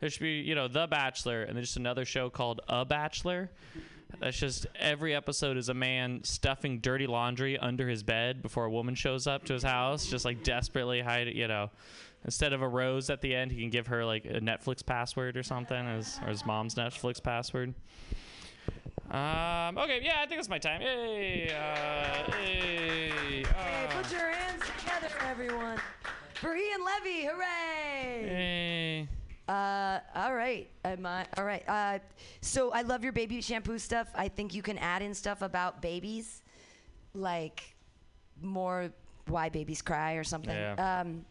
There should be, you know, The Bachelor, and then just another show called A Bachelor. That's just every episode is a man stuffing dirty laundry under his bed before a woman shows up to his house, just like desperately hide it, you know. Instead of a rose at the end, he can give her like a Netflix password or something, as, or his mom's Netflix password. Um, okay, yeah, I think it's my time. Yay! Uh! Hey, uh, put your hands together, everyone. For Ian Levy, hooray! yay. Uh, all right. All right. Uh, so I love your baby shampoo stuff. I think you can add in stuff about babies, like more why babies cry or something. Yeah. Um,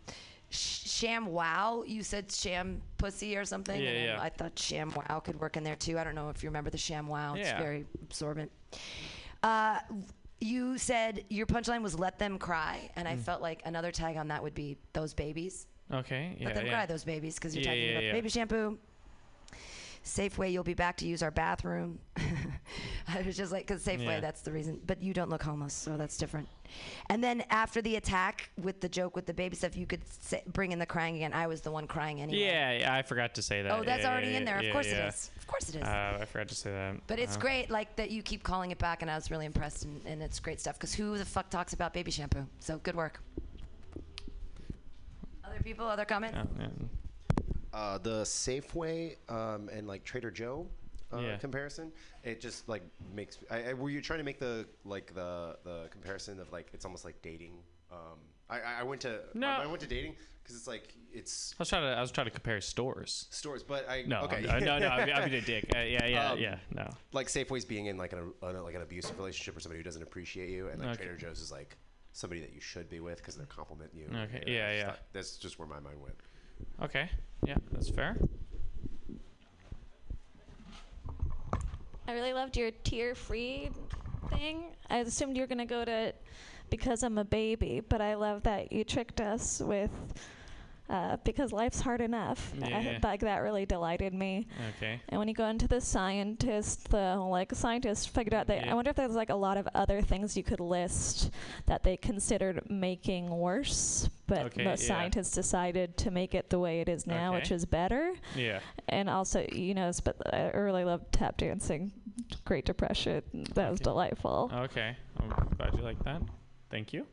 sh- sham wow. You said sham pussy or something. Yeah, yeah. I thought sham wow could work in there too. I don't know if you remember the sham wow. It's Yeah. very absorbent. Uh, you said your punchline was let them cry, and Mm. I felt like another tag on that would be those babies. Okay, yeah, Let them yeah. cry, those babies, because you're Yeah, talking yeah, about baby shampoo. Safeway, you'll be back to use our bathroom. I was just like, because Safeway, that's the reason. But you don't look homeless, so that's different. And then after the attack with the joke with the baby stuff, you could say, bring in the crying again. I was the one crying anyway. Yeah, yeah, I forgot to say that. Oh, that's already in there. of course it is. Of course it is. Uh, I forgot to say that. but it's Uh, great, like that you keep calling it back, and I was really impressed, and, and it's great stuff. Because who the fuck talks about baby shampoo? So good work. Other people, other comments? yeah, yeah. Uh, the Safeway um, and like Trader Joe uh, Yeah. comparison, it just like makes. I, I, were you trying to make the like the the comparison of like it's almost like dating? Um, I, I I went to No. I, I went to dating because it's like it's I was trying to. I was trying to compare stores. stores, but I No, okay I'm- no, no. I mean, I mean a dick. Uh, yeah, yeah, Um, yeah. No. like Safeway's being in like an uh, like an abusive relationship or somebody who doesn't appreciate you, and like Okay. Trader Joe's is like somebody that you should be with because they're complimenting you. Okay, You know, yeah, yeah. thought- That's just where my mind went. Okay. Yeah, that's fair. I really loved your tear free thing. I assumed you were going to go to because I'm a baby, but I love that you tricked us with uh, because life's hard enough. I- Yeah. like that really delighted me. Okay. And when you go into the scientist, the like scientists figured out that Yeah. I wonder if there's like a lot of other things you could list that they considered making worse, but Okay, most yeah. scientists decided to make it the way it is now, which is better. Yeah. And also, you know, but I really loved tap dancing, Great Depression. That was delightful. Okay. I'm glad you like that. Thank you.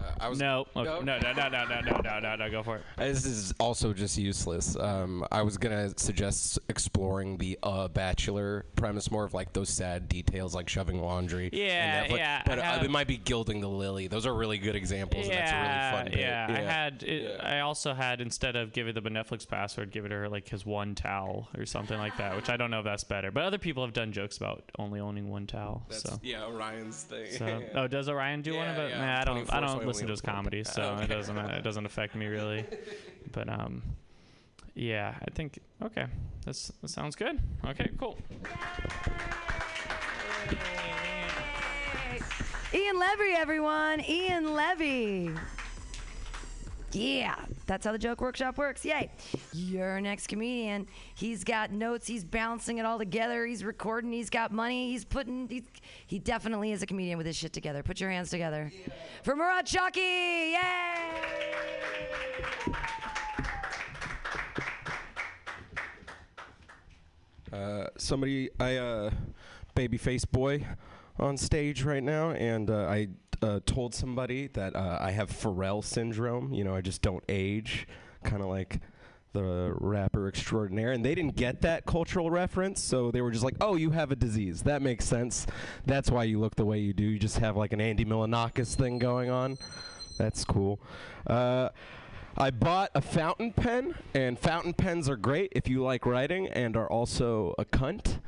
Uh, I was No. Okay. No. No. No. No. No. No. No. No. No. No. Go for it. This is also just useless. Um, I was gonna suggest exploring the uh, Bachelor premise, more of like those sad details, like shoving laundry. Yeah, and Netflix. yeah, But uh, have- it might be gilding the lily. Those are really good examples. and that's a Yeah, really fun. bit. yeah. I had. It, I also had instead of giving them a Netflix password, give it her like his one towel or something like that. Which I don't know if that's better, but other people have done jokes about only owning one towel. That's, so. yeah, Orion's thing. So, oh, does Orion do one Yeah, of it? yeah, Nah, I don't. I don't listen to his have comedy, so Okay. it doesn't. It doesn't affect me really. But um, yeah, I think okay. That's that sounds good. Okay, cool. Ian Levy, everyone. Ian Levy. Yeah, that's how the joke workshop works. Yay. Your next comedian. He's got notes. He's balancing it all together. He's recording. He's got money. He's putting. He's, he definitely is a comedian with his shit together. Put your hands together. For Murat Chaki. Yay. Uh, somebody, I uh, babyface boy on stage right now, and uh, I uh, told somebody that uh, I have Pharrell syndrome. You know, I just don't age, kind of like the rapper extraordinaire, and they didn't get that cultural reference, so they were just like, "Oh, you have a disease. That makes sense. That's why you look the way you do. You just have like an Andy Milonakis thing going on. That's cool." Uh, I bought a fountain pen, and fountain pens are great if you like writing and are also a cunt.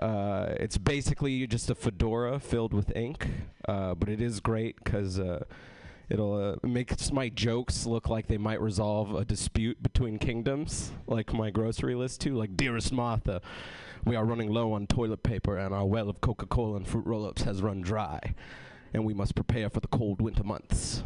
Uh, it's basically just a fedora filled with ink, uh, but it is great because uh, it'll uh, make my jokes look like they might resolve a dispute between kingdoms, like my grocery list too. Like, dearest Martha, we are running low on toilet paper, and our well of Coca-Cola and fruit roll-ups has run dry, and we must prepare for the cold winter months.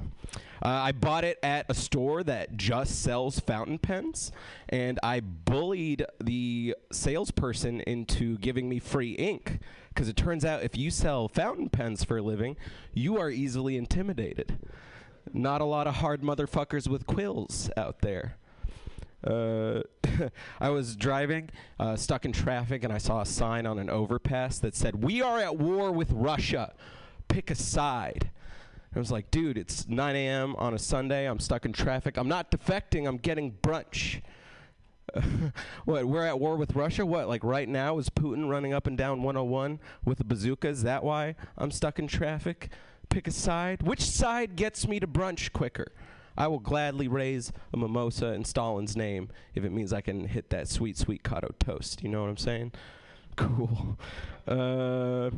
Uh, I bought it at a store that just sells fountain pens, and I bullied the salesperson into giving me free ink. Because it turns out if you sell fountain pens for a living, you are easily intimidated. Not a lot of hard motherfuckers with quills out there. Uh, I was driving, uh, stuck in traffic, and I saw a sign on an overpass that said, "We are at war with Russia. Pick a side." I was like, "Dude, it's 9 a.m. on a Sunday. I'm stuck in traffic. I'm not defecting. I'm getting brunch." what? We're at war with Russia? What? Like right now is Putin running up and down 101 with a bazooka? Is that why I'm stuck in traffic? Pick a side. Which side gets me to brunch quicker? I will gladly raise a mimosa in Stalin's name if it means I can hit that sweet, sweet cotto toast. You know what I'm saying? Cool. Uh,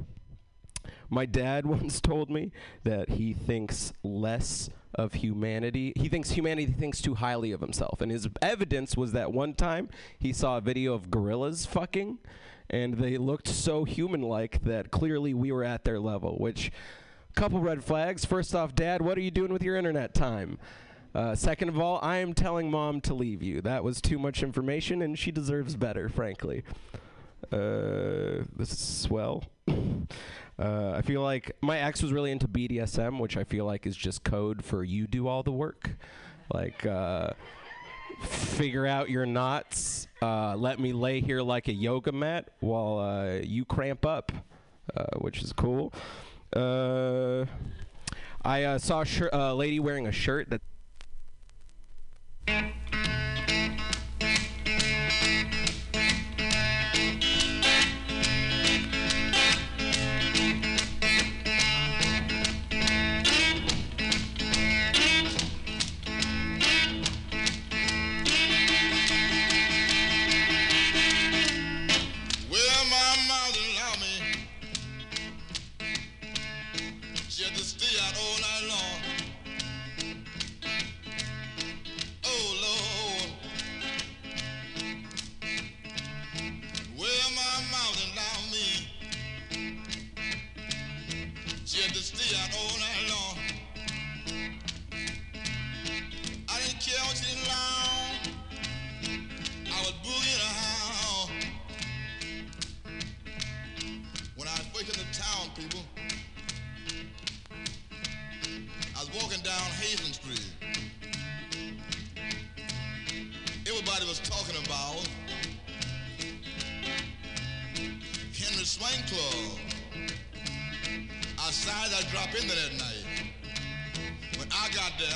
my dad once told me that he thinks less of humanity. He thinks humanity thinks too highly of himself. And his evidence was that one time he saw a video of gorillas fucking, and they looked so human like that clearly we were at their level, which. Couple red flags. First off, Dad, what are you doing with your internet time? Uh, second of all, I am telling mom to leave you. That was too much information, and she deserves better, frankly. Uh, this is swell. Uh, I feel like my ex was really into BDSM, which I feel like is just code for you do all the work. Like, uh, figure out your knots. Uh, let me lay here like a yoga mat while uh, you cramp up, uh, which is cool. Uh, I saw a shir- lady wearing a shirt that Everybody was talking about Henry Swain Club. I decided I'd drop in there that night. When I got there,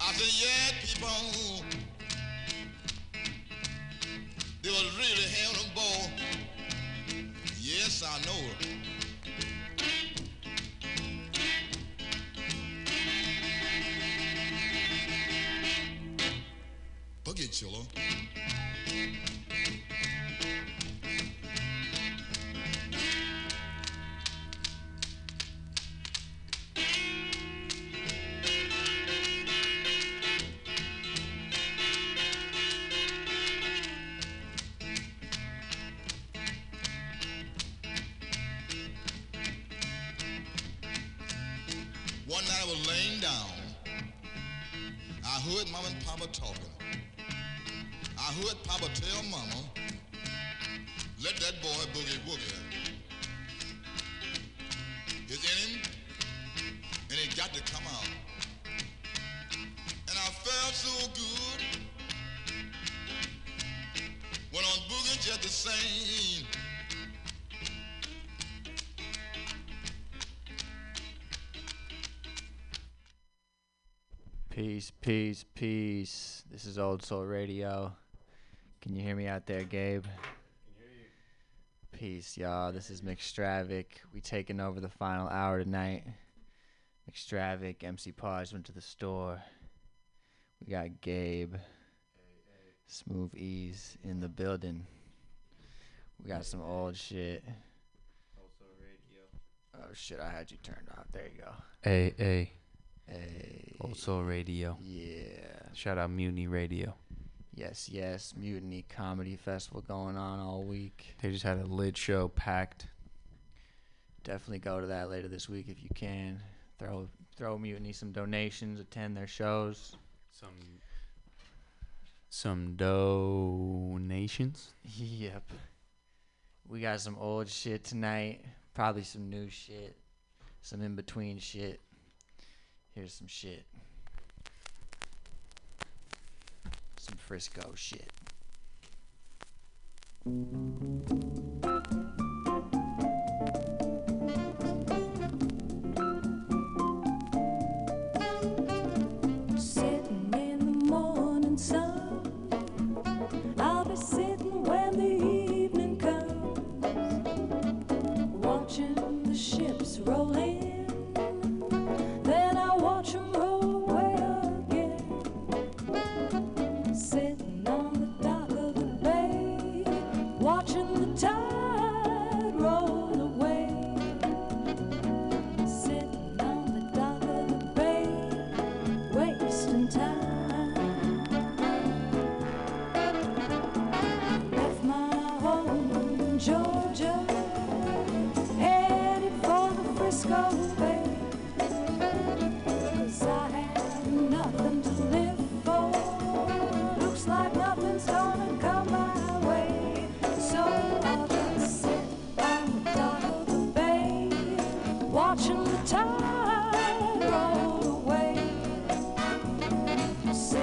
I said, yeah, people, they was really having a ball. Yes, I know it. Peace, peace, peace. This is Old Soul Radio. Can you hear me out there, Gabe? Can hear you? Peace, y'all. This is McStravic. We taking over the final hour tonight. McStravic, MC Pause went to the store. We got Gabe. Smooth Ease in the building. We got some old shit. Old Soul Radio. Oh shit, I had you turned off. There you go. A A Hey. Old Soul Radio. Yeah. Shout out Mutiny Radio. Yes, yes. Mutiny Comedy Festival going on all week. They just had a lit show packed. Definitely go to that later this week if you can. Throw throw Mutiny some donations, attend their shows. Some some donations. Yep. We got some old shit tonight. Probably some new shit. Some in between shit. Here's some shit. Some Frisco shit. Sitting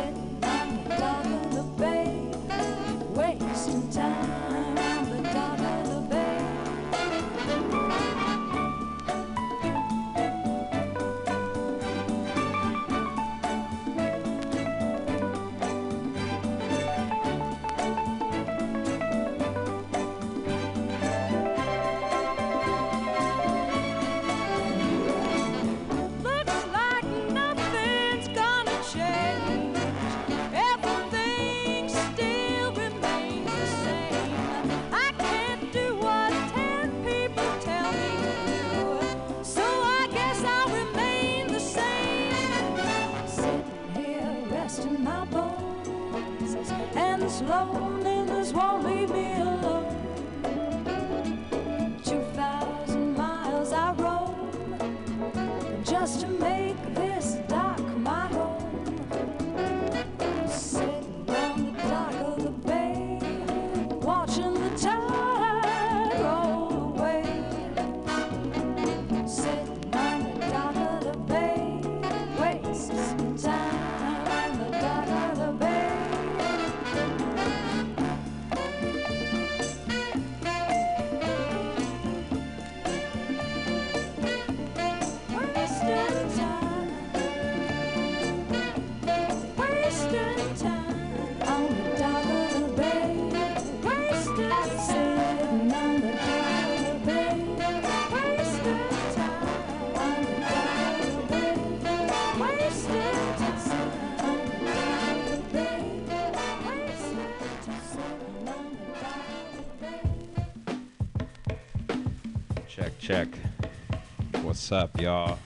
Up, y'all?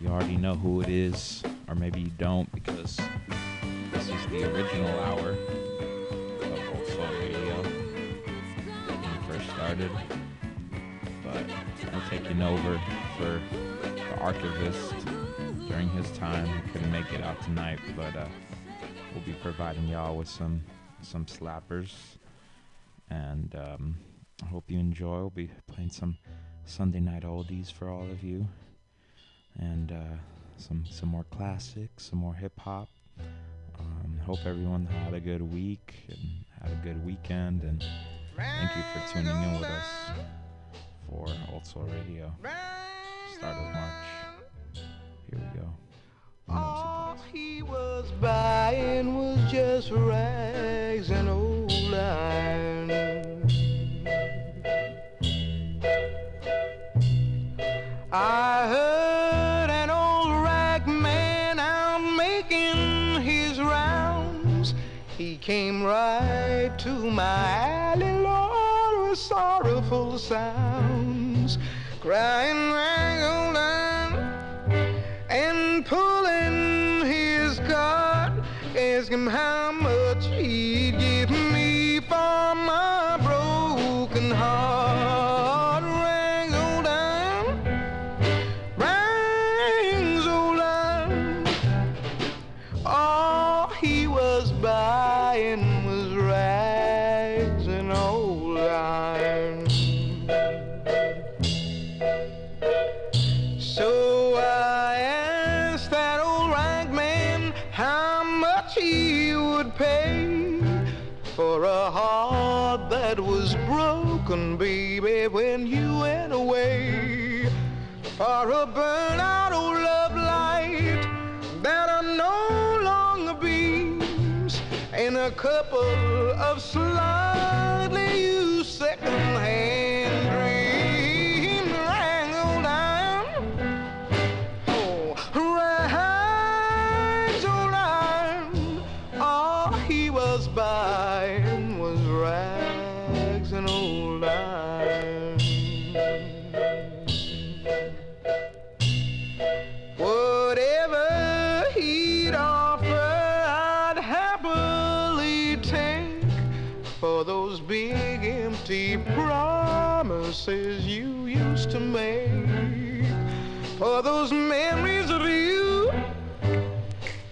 You already know who it is, or maybe you don't because this is the original hour of Old Soul Radio when we first started. But I'm taking over for the archivist during his time. He couldn't make it out tonight, but uh, we'll be providing y'all with some some slappers, and um, I hope you enjoy. We'll be playing some Sunday night oldies for all of you, and uh, some some more classics, some more hip hop. Um, hope everyone had a good week and had a good weekend, and thank you for tuning in with us for Old Soul Radio. Start of March. Here we go. All he was buying was just rags and old iron. I heard an old rag man out making his rounds. He came right to my alley, Lord, with sorrowful sounds, crying rag old and pulling his card, ask him how much he'd give me for my broken heart. How much he would pay for a heart that was broken, baby, when you went away. For a burnout old love light that are no longer beams, and a couple of slightly used second-hand For those memories of you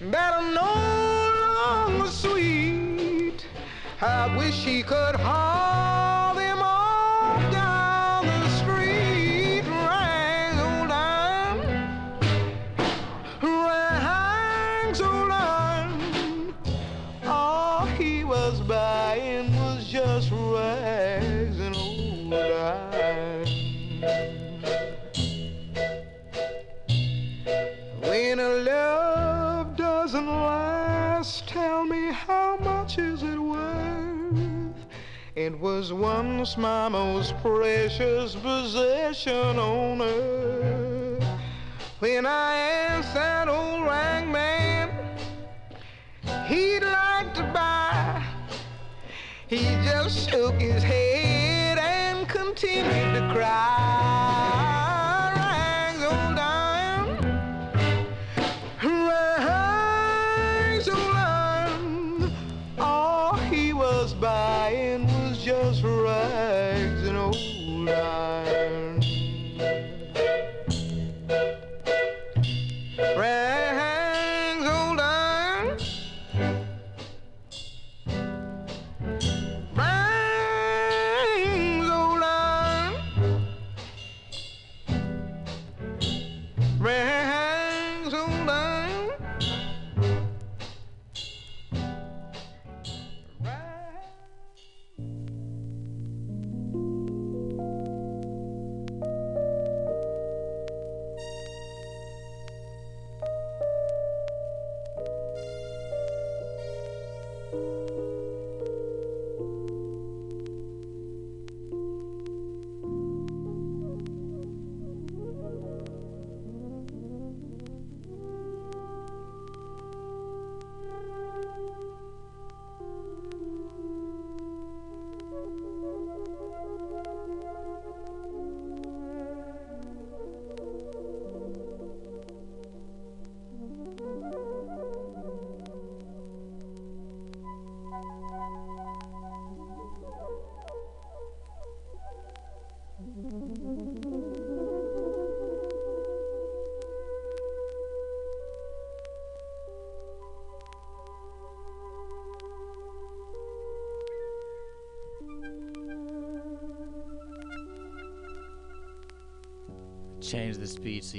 that are no longer sweet. I wish he could haul was once my most precious possession on earth. When I asked that old rag man, he'd like to buy. He just shook his head and continued to cry.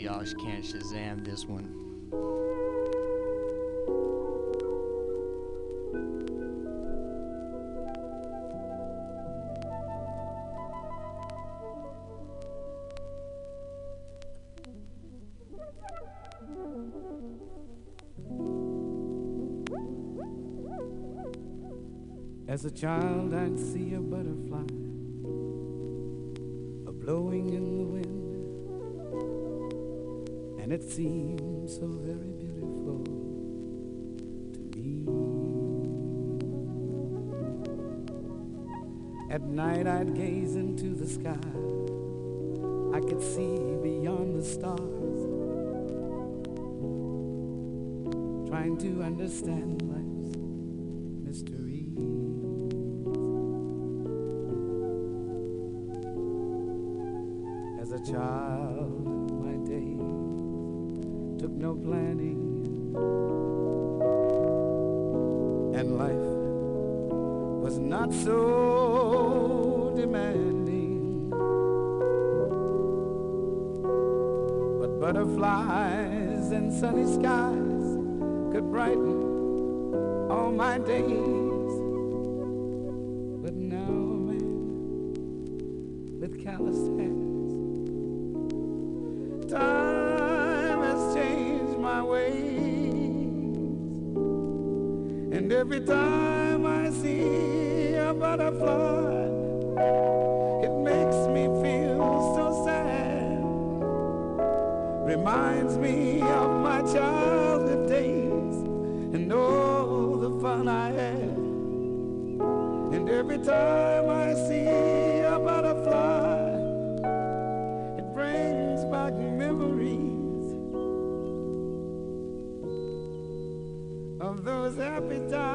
Speed can't Shazam this one. As a child, I'd see a butterfly it seemed so very beautiful to me. At night, I'd gaze into the sky. I could see beyond the stars, trying to understand life's days. But now a man with callous hands. Time has changed my ways. And every time I see a butterfly, it makes me feel so sad. Reminds me of those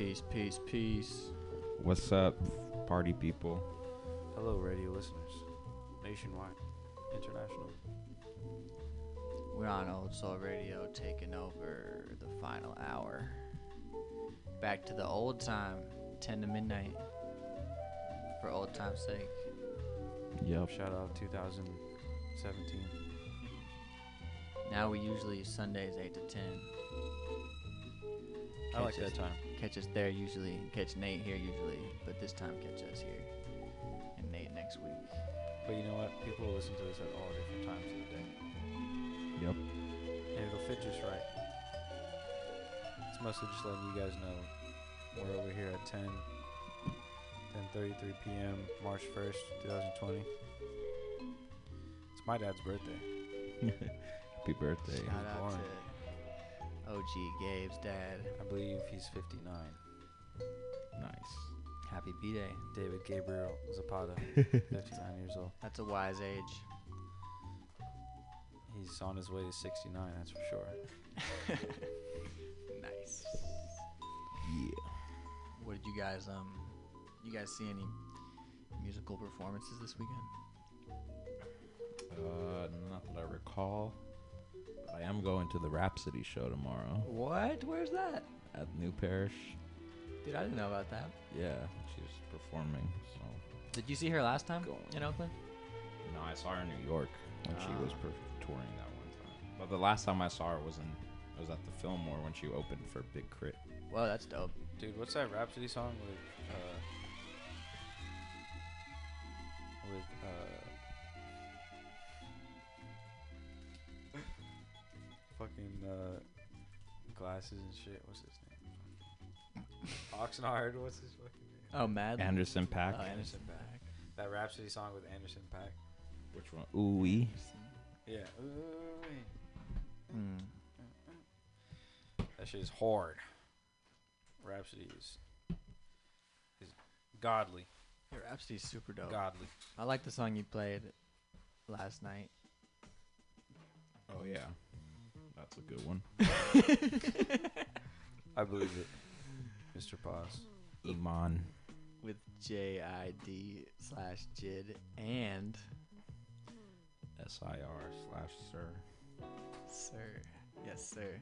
Peace, peace, peace. What's up, party people? Hello, radio listeners, nationwide, international. We're on Old Soul Radio taking over the final hour. Back to the old time, 10 to midnight. For old time's sake. Yep. Shout out 2017. Now we usually Sundays 8 to 10. I like that time. Catch us there usually. Catch Nate here usually. But this time catch us here. And Nate next week. But you know what? People will listen to this at all different times of the day. Yep. And it'll fit just right. It's mostly just letting you guys know we're over here at 10, 10:33 p.m. March 1st, 2020. It's my dad's birthday. Happy birthday. Shout out born. to OG Gabe's dad. I believe he's 59. Nice. Happy B Day. David Gabriel Zapata, 59 years old. That's a wise age. He's on his way to 69, that's for sure. nice. Yeah. What did you guys um you guys see any musical performances this weekend? Uh, not that I recall. But I am going to the Rapsody show tomorrow What? Where's that? at New Parish. Dude, I didn't know about that. Yeah, she's performing. So Did you see her last time Going. in Oakland? no, I saw her in New York when she was Ah. per- touring that one time. But the last time I saw her was in I was at the Fillmore when she opened for Big Crit. Whoa, that's dope. Dude, what's that Rapsody song with uh with uh fucking uh glasses and shit. What's his name? Oxnard. What's his fucking name? Oh, Mad. Anderson Paak. Oh, Anderson Paak. That Rapsody song with Anderson Paak. Which one? Ooh wee. Yeah. Hmm. That shit is hard. Rapsody is is godly. Your Rapsody's super dope. Godly. I like the song you played last night. Oh yeah, that's a good one. I believe it. Mr. Paz. Iman. With J I D slash Jid and S I R slash Sir. Sir. Yes, sir.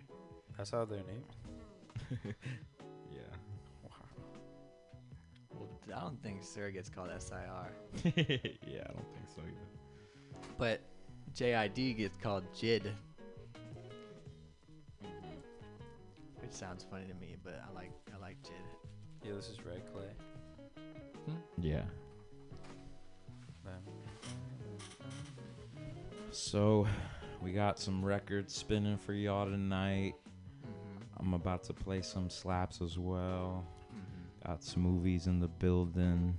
That's how they're named. Yeah. Well, I don't think Sir gets called S I R. yeah, I don't think so either. But J I D gets called Jid. Which sounds funny to me, but I like I like Jid. Yeah, this is Red Clay. Hmm? Yeah. So, we got some records spinning for y'all tonight. Mm-hmm. I'm about to play some slaps as well. Mm-hmm. Got smoothies in the building.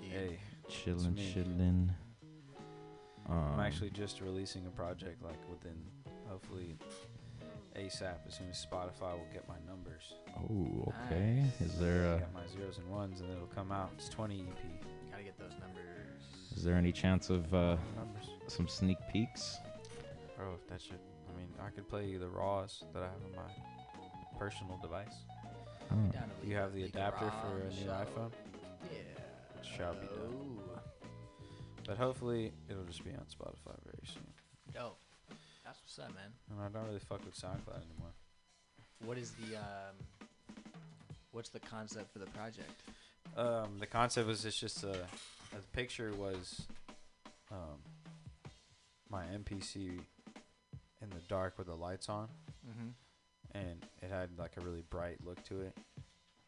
Hey, Chilling, me. chillin'. I'm Um, actually just releasing a project like within hopefully ASAP as soon as Spotify will get my numbers. Oh, okay. Is there I a, got my zeros and ones and it'll come out. It's 20 EP. Gotta get those numbers. is there any chance of uh, Numbers. some sneak peeks? Bro, if that shit. I mean, I could play you the raws that I have on my personal device. Oh. Down You have the adapter for on a the new show. iPhone? Yeah. It Shall be done. But hopefully it'll just be on Spotify very soon. dope. That's what's up, man. I don't really fuck with SoundCloud anymore. What is the um? What's the concept for the project? Um, the concept was it's just a, a picture was um, my MPC in the dark with the lights on, Mhm. and it had like a really bright look to it.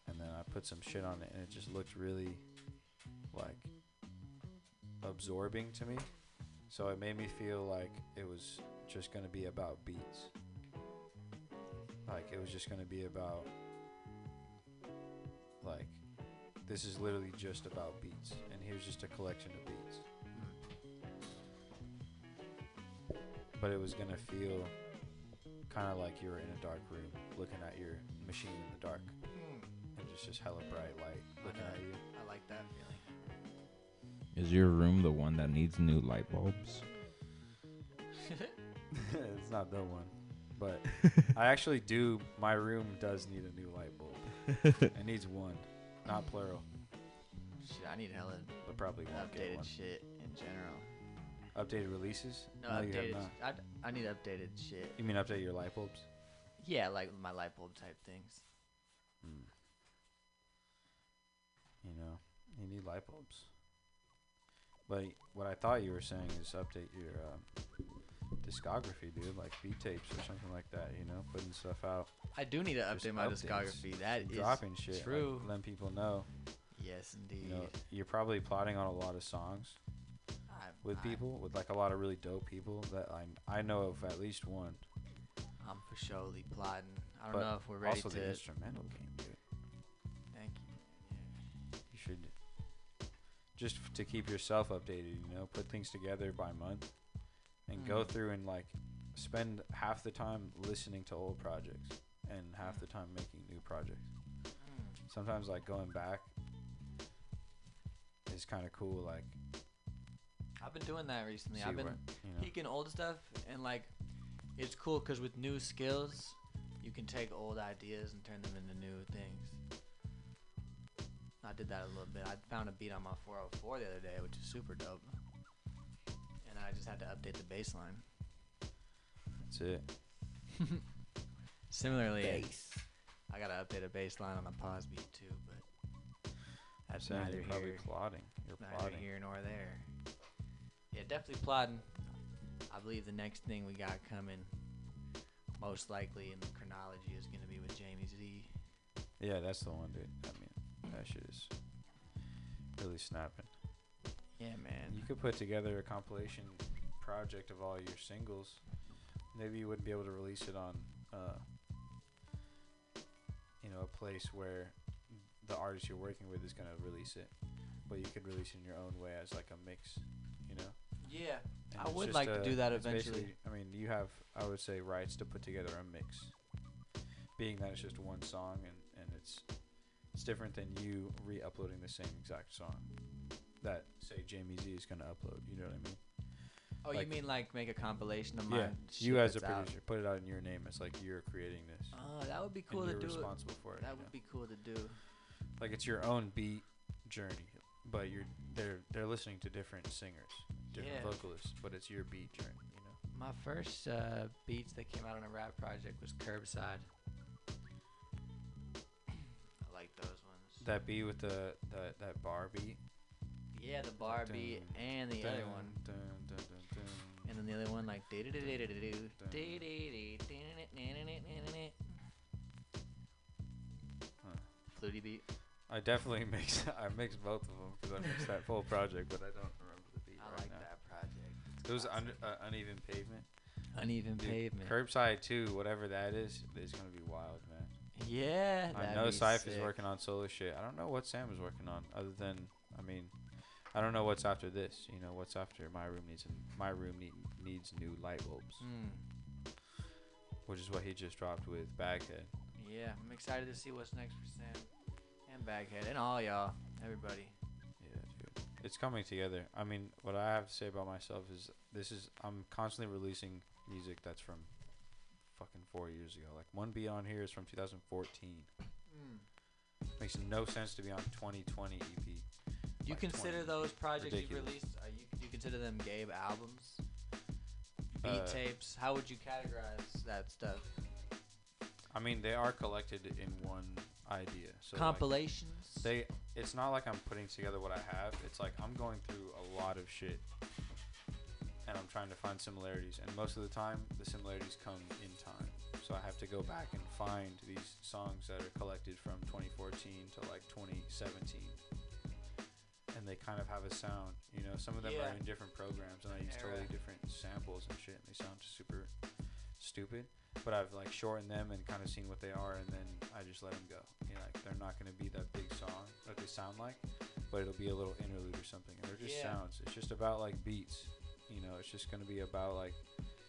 And then I put some shit on it, and it just looked really like absorbing to me. So it made me feel like it was just gonna be about beats. Like it was just gonna be about like this is literally just about beats and here's just a collection of beats. But it was gonna feel kind of like you were in a dark room looking at your machine in the dark. Hmm. And just just hella bright light looking at you. I like that feeling. Is your room the one that needs new light bulbs? it's not the one but i actually do my room does need a new light bulb it needs one not plural Shit, I need hella but probably won't get updated one. shit in general. Updated releases? No, you have updated. not. I, I need updated shit. You mean update your light bulbs? Yeah, like my light bulb type things. Hmm. You know, you need light bulbs. But what I thought you were saying is update your um, discography, dude, like beat tapes or something like that. You know, putting stuff out. I do need to Just update my updates. discography. That is dropping shit, like, true. letting people know. Yes, indeed. You know, you're probably plotting on a lot of songs I- with I- people, with like a lot of really dope people that I I know of at least one. I'm for surely plotting. I don't But know if we're ready also to. the instrumental game, dude. Just to keep yourself updated. You know, put things together by month, and go Mm. through and like spend half the time listening to old projects and half the time making new projects. Mm. Sometimes like going back is kind of cool. Like I've been doing that recently. I've been what- you know. peeking old stuff, and like, it's cool because with new skills, you can take old ideas and turn them into new things. I did that a little bit. I found a beat on my 404 the other day, which is super dope, and I just had to update the bass line. that's it. Similarly, Bass. I gotta update a bass line on the pause beat too, but that's saying neither you're probably here, plotting. You're neither plotting. here nor there. Yeah, definitely plotting. I believe the next thing we got coming, most likely in the chronology, is gonna be with Jamie Z. Yeah, that's the one, dude. I mean, that shit is really snapping. Yeah, man. You could put together a compilation project of all your singles. Maybe you wouldn't be able to release it on, uh, you know, a place where the artist you're working with is gonna release it, but you could release it in your own way as like a mix, you know. Yeah, And I would like to do that eventually. I mean, you have, I would say, rights to put together a mix. Being that it's just one song and, and it's it's different than you re-uploading the same exact song that say Jamie Z is gonna upload. You know what I mean? Oh, you mean like make a compilation of yeah, mine? you as a that's out? producer, put it out in your name. It's like you're creating this. Oh, that would be cool to you're do. it. responsible for it. That would know? be cool to do. like it's your own beat journey, but you're they're they're listening to different singers, different Yeah. vocalists, but it's your beat journey. You know. My first uh, beats that came out on a rap project was Curbside. that beat with the that that bar beat. Yeah, the bar beat and the other one. And then the other one like da da da da da da da Flutie beat. I definitely mix I mix both of them because I mixed that full project, but I don't remember the beat. I right like now. that project. It's it was un- uh, uneven pavement. Uneven Dude, pavement. Curbside too, whatever that is, is gonna be wild. Yeah, I know be is working on solo shit. I don't know what Sam is working on, other than I mean, I don't know what's after this. You know, what's after my room needs my room need, needs new light bulbs, Mm. which is what he just dropped with Baghead. Yeah, I'm excited to see what's next for Sam and Baghead and all y'all, everybody. Yeah, dude. It's coming together. I mean, what I have to say about myself is this is I'm constantly releasing music that's from fucking four years ago. Like one be on here is from 2014. Makes no sense to be on 2020 EP. Do you like consider 20. those projects you Ridiculous. released? Are you you consider them Gabe albums? Beat Uh, tapes? How would you categorize that stuff? I mean, they are collected in one idea. So like, Compilations? they. It's not like I'm putting together what I have. It's like I'm going through a lot of shit, and I'm trying to find similarities. And most of the time, the similarities come in time. So I have to go back and find these songs that are collected from 2014 to like 2017. And they kind of have a sound, you know. Some of them Yeah. are in different programs, and I use totally different samples and shit. And they sound super stupid, but I've like shortened them and kind of seen what they are, and then I just let them go. You know, like they're not going to be that big song that they sound like, but it'll be a little interlude or something. And they're just Yeah. sounds. It's just about like beats. You know, it's just going to be about like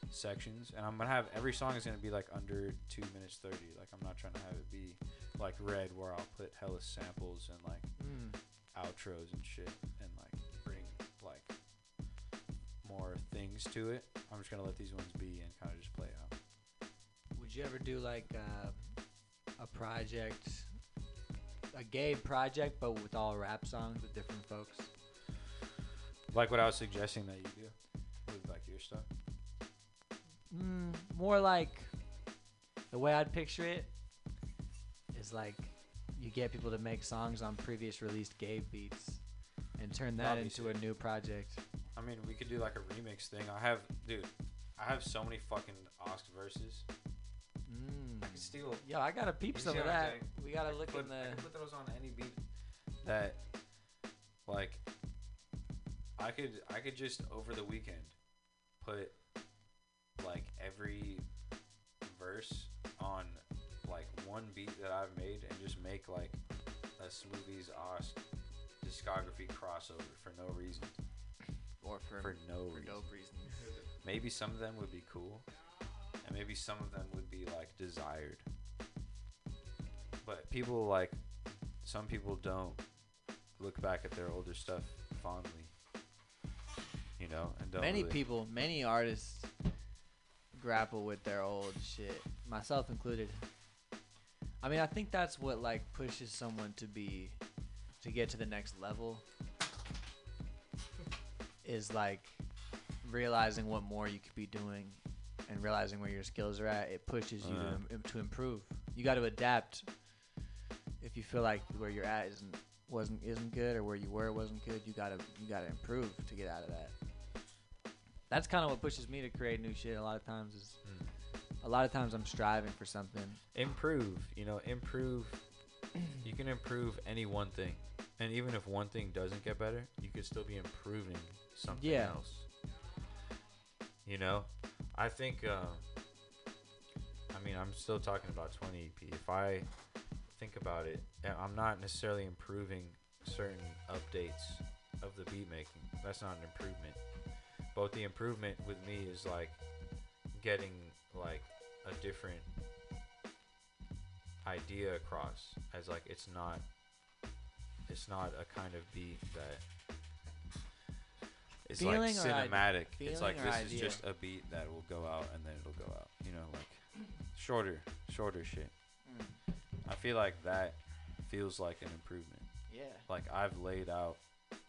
sections, and I'm gonna have every song is gonna be like under two minutes thirty. Like I'm not trying to have it be like Red, where I'll put hella samples and like Mm. outros and shit, and like bring like more things to it. I'm just gonna let these ones be and kind of just play out. Would you ever do like uh, a project, a gay project, but with all rap songs with different folks? Like what I was suggesting that you do. With like your stuff? Mm, more like the way I'd picture it is like you get people to make songs on previous released Gabe beats and turn that That'd into a new project. I mean, we could do like a remix thing. I have, dude, I have so many fucking Osk verses. Mm. I could steal. Yo, I gotta peep some of that. We gotta I look put, in I the. could put those on any beat that, like, I could I could just over the weekend put like every verse on like one beat that I've made and just make like a Smoothies Osk discography crossover for no reason. Or for, for no for reason. reasons. Maybe some of them would be cool, and maybe some of them would be like desired. But people like some people don't look back at their older stuff fondly. You know, and don't Many really- people, many artists grapple with their old shit, myself included. I mean, I think that's what like pushes someone to be to get to the next level is like realizing what more you could be doing and realizing where your skills are at. It pushes you Uh. to, to improve. You got to adapt. If you feel like where you're at isn't wasn't isn't good or where you were wasn't good, you gotta you gotta improve to get out of that. That's kind of what pushes me to create new shit. A lot of times is, a lot of times I'm striving for something. improve. You know, improve. you can improve any one thing, and even if one thing doesn't get better, you could still be improving something Yeah. else. You know, I think. Uh, I mean, I'm still talking about 20 EP. If I think about it, I'm not necessarily improving certain updates of the beat making. That's not an improvement. But the improvement with me is like getting like a different idea across as like it's not it's not a kind of beat that it's Feeling like cinematic. it's like this is just a beat that will go out and then it'll go out. You know, like shorter, shorter shit. Mm. I feel like that feels like an improvement. Yeah. Like I've laid out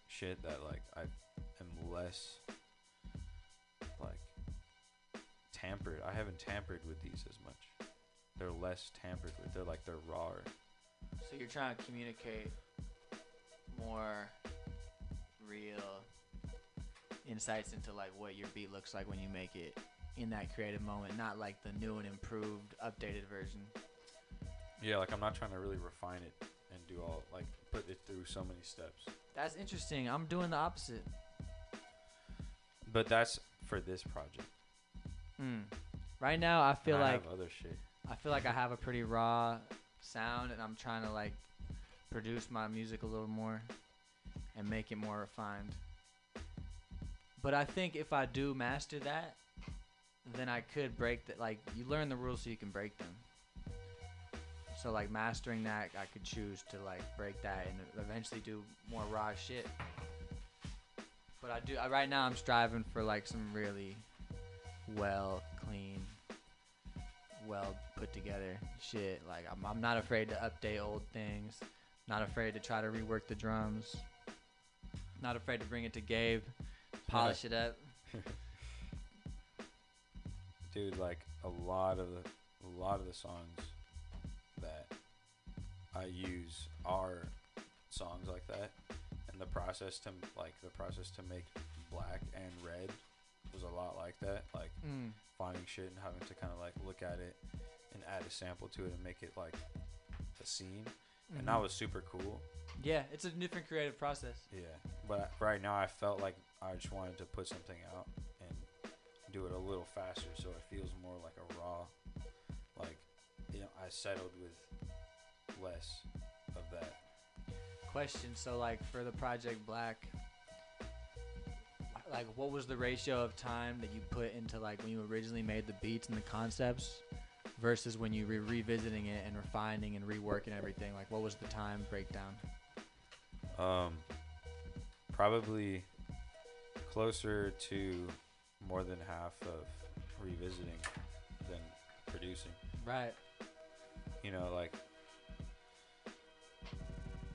shit that like I am less tampered. I haven't tampered with these as much. They're less tampered with. They're like they're raw. So you're trying to communicate more real insights into like what your beat looks like when you make it in that creative moment, not like the new and improved, updated version. Yeah, like I'm not trying to really refine it and do all like put it through so many steps. That's interesting. I'm doing the opposite. But that's for this project. Mm. Right now, I feel I like have other shit. I feel like I have a pretty raw sound, and I'm trying to like produce my music a little more and make it more refined. But I think if I do master that, then I could break that. Like you learn the rules so you can break them. So like mastering that, I could choose to like break that and eventually do more raw shit. But I do I, right now. I'm striving for like some really well clean well put together shit. Like I'm, I'm not afraid to update old things. Not afraid to try to rework the drums. Not afraid to bring it to Gabe, polish it up. dude like a lot of the a lot of the songs that i use are songs like that and the process to like the process to make black and red was a lot like that like Mm. finding shit and having to kind of like look at it and add a sample to it and make it like a scene and that Mhm. was super cool Yeah, it's a different creative process. yeah but right now i felt like i just wanted to put something out and do it a little faster so it feels more like a raw like you know i settled with less of that Question: So like for the project Black, like what was the ratio of time that you put into like when you originally made the beats and the concepts versus when you were revisiting it and refining and reworking everything? Like what was the time breakdown? um probably closer to more than half of revisiting than producing Right. you know like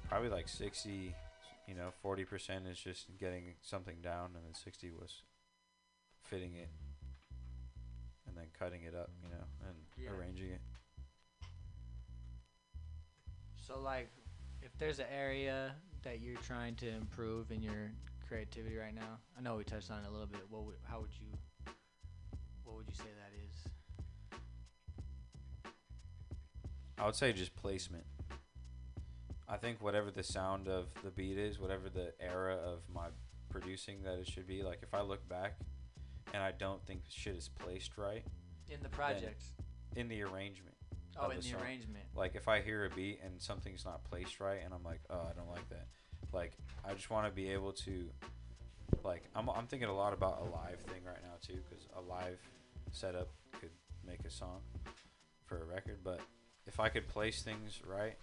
probably like 60 you know 40% is just getting something down and then 60 was fitting it and then cutting it up, you know, and Yeah. arranging it. So like, if there's an area that you're trying to improve in your creativity right now, I know we touched on it a little bit. What would, how would you, what would you say that is? I would say just placement. I think whatever the sound of the beat is, whatever the era of my producing that it should be, like if I look back and I don't think shit is placed right In the project, in the arrangement. Oh, in the the arrangement. Like if I hear a beat and something's not placed right, and I'm like, oh, I don't like that. Like I just want to be able to, like I'm I'm thinking a lot about a live thing right now too, because a live setup could make a song for a record. But if I could place things right,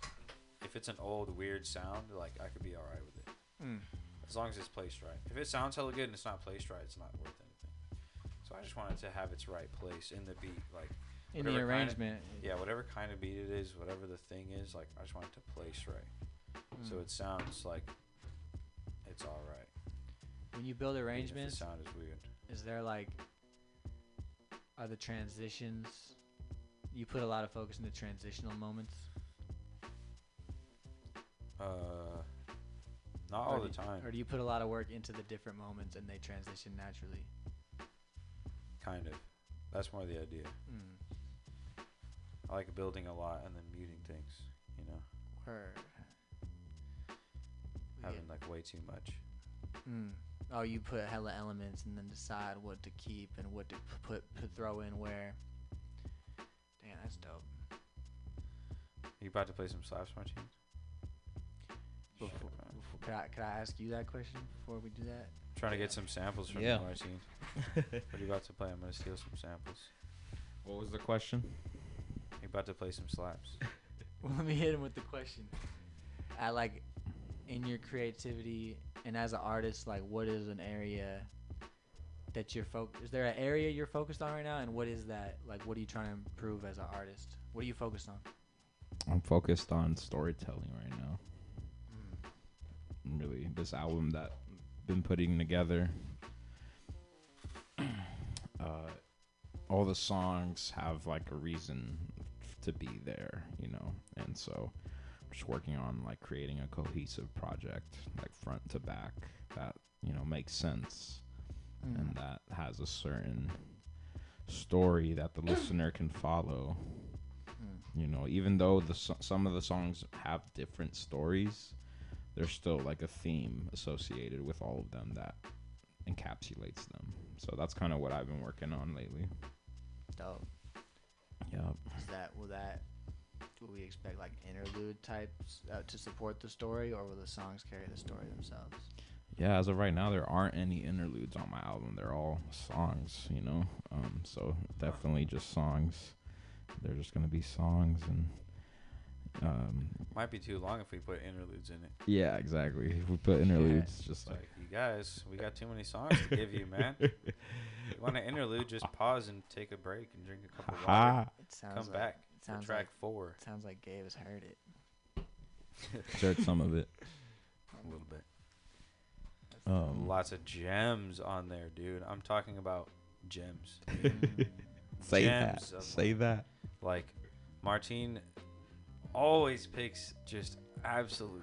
if it's an old weird sound, like I could be all right with it. Mm. As long as it's placed right. If it sounds hella good and it's not placed right, it's not worth anything. So I just wanted to have its right place in the beat, like In the whatever kinda- arrangement. yeah, whatever kind of beat it is, whatever the thing is, like I just want it to place right, so Mm. it sounds like it's all right. When you build arrangements, the sound is weird. is there like, are the transitions? You put a lot of focus in the transitional moments. Uh, not all do the you- time. Or do you put a lot of work into the different moments and they transition naturally? Kind of. That's more the idea. Mm. I like building a lot and then muting things. You know, Word. Having get- like way too much. Mm. Oh, you put hella elements and then decide what to keep and what to put, put throw in where. Damn, that's dope. You about to play some slaps, Martin? Before, before, could I could I ask you that question before we do that? Trying to get some samples from Yeah. you, Martin. what are you about to play? I'm gonna steal some samples. What was the question? You're about to play some slaps? Well, let me hit him with the question. I like in your creativity and as an artist, like what is an area that you're focused? Is there an area you're focused on right now, and what is that? Like, what are you trying to improve as an artist? What are you focused on? I'm focused on storytelling right now. Really, this album that I've been putting together. uh, all the songs have like a reason to be there, you know, and so I'm just working on like creating a cohesive project, like front to back, that you know makes sense and that has a certain story that the listener can follow. You know, even though the so- some of the songs have different stories, there's still like a theme associated with all of them that encapsulates them. So that's kind of what I've been working on lately. Dope. Yep. Is that will that will we expect like interlude types uh, to support the story, or will the songs carry the story themselves? Yeah, as of right now, there aren't any interludes on my album. They're all songs, you know. Um, so definitely just songs. They're just gonna be songs, and um, Might be too long if we put interludes in it. yeah, exactly. If we put interludes, just It's like like you guys, we got too many songs to give you, man. you want an interlude? Just pause and take a break and drink a cup of Ha-ha. water. It sounds Come like- back it for sounds track like- four. Sounds like Gabe has heard it. heard some of it. A little bit. Um, Lots of gems on there, dude. I'm talking about gems. Say that. Gems of, Say like- that. Like, Martine always picks just absolute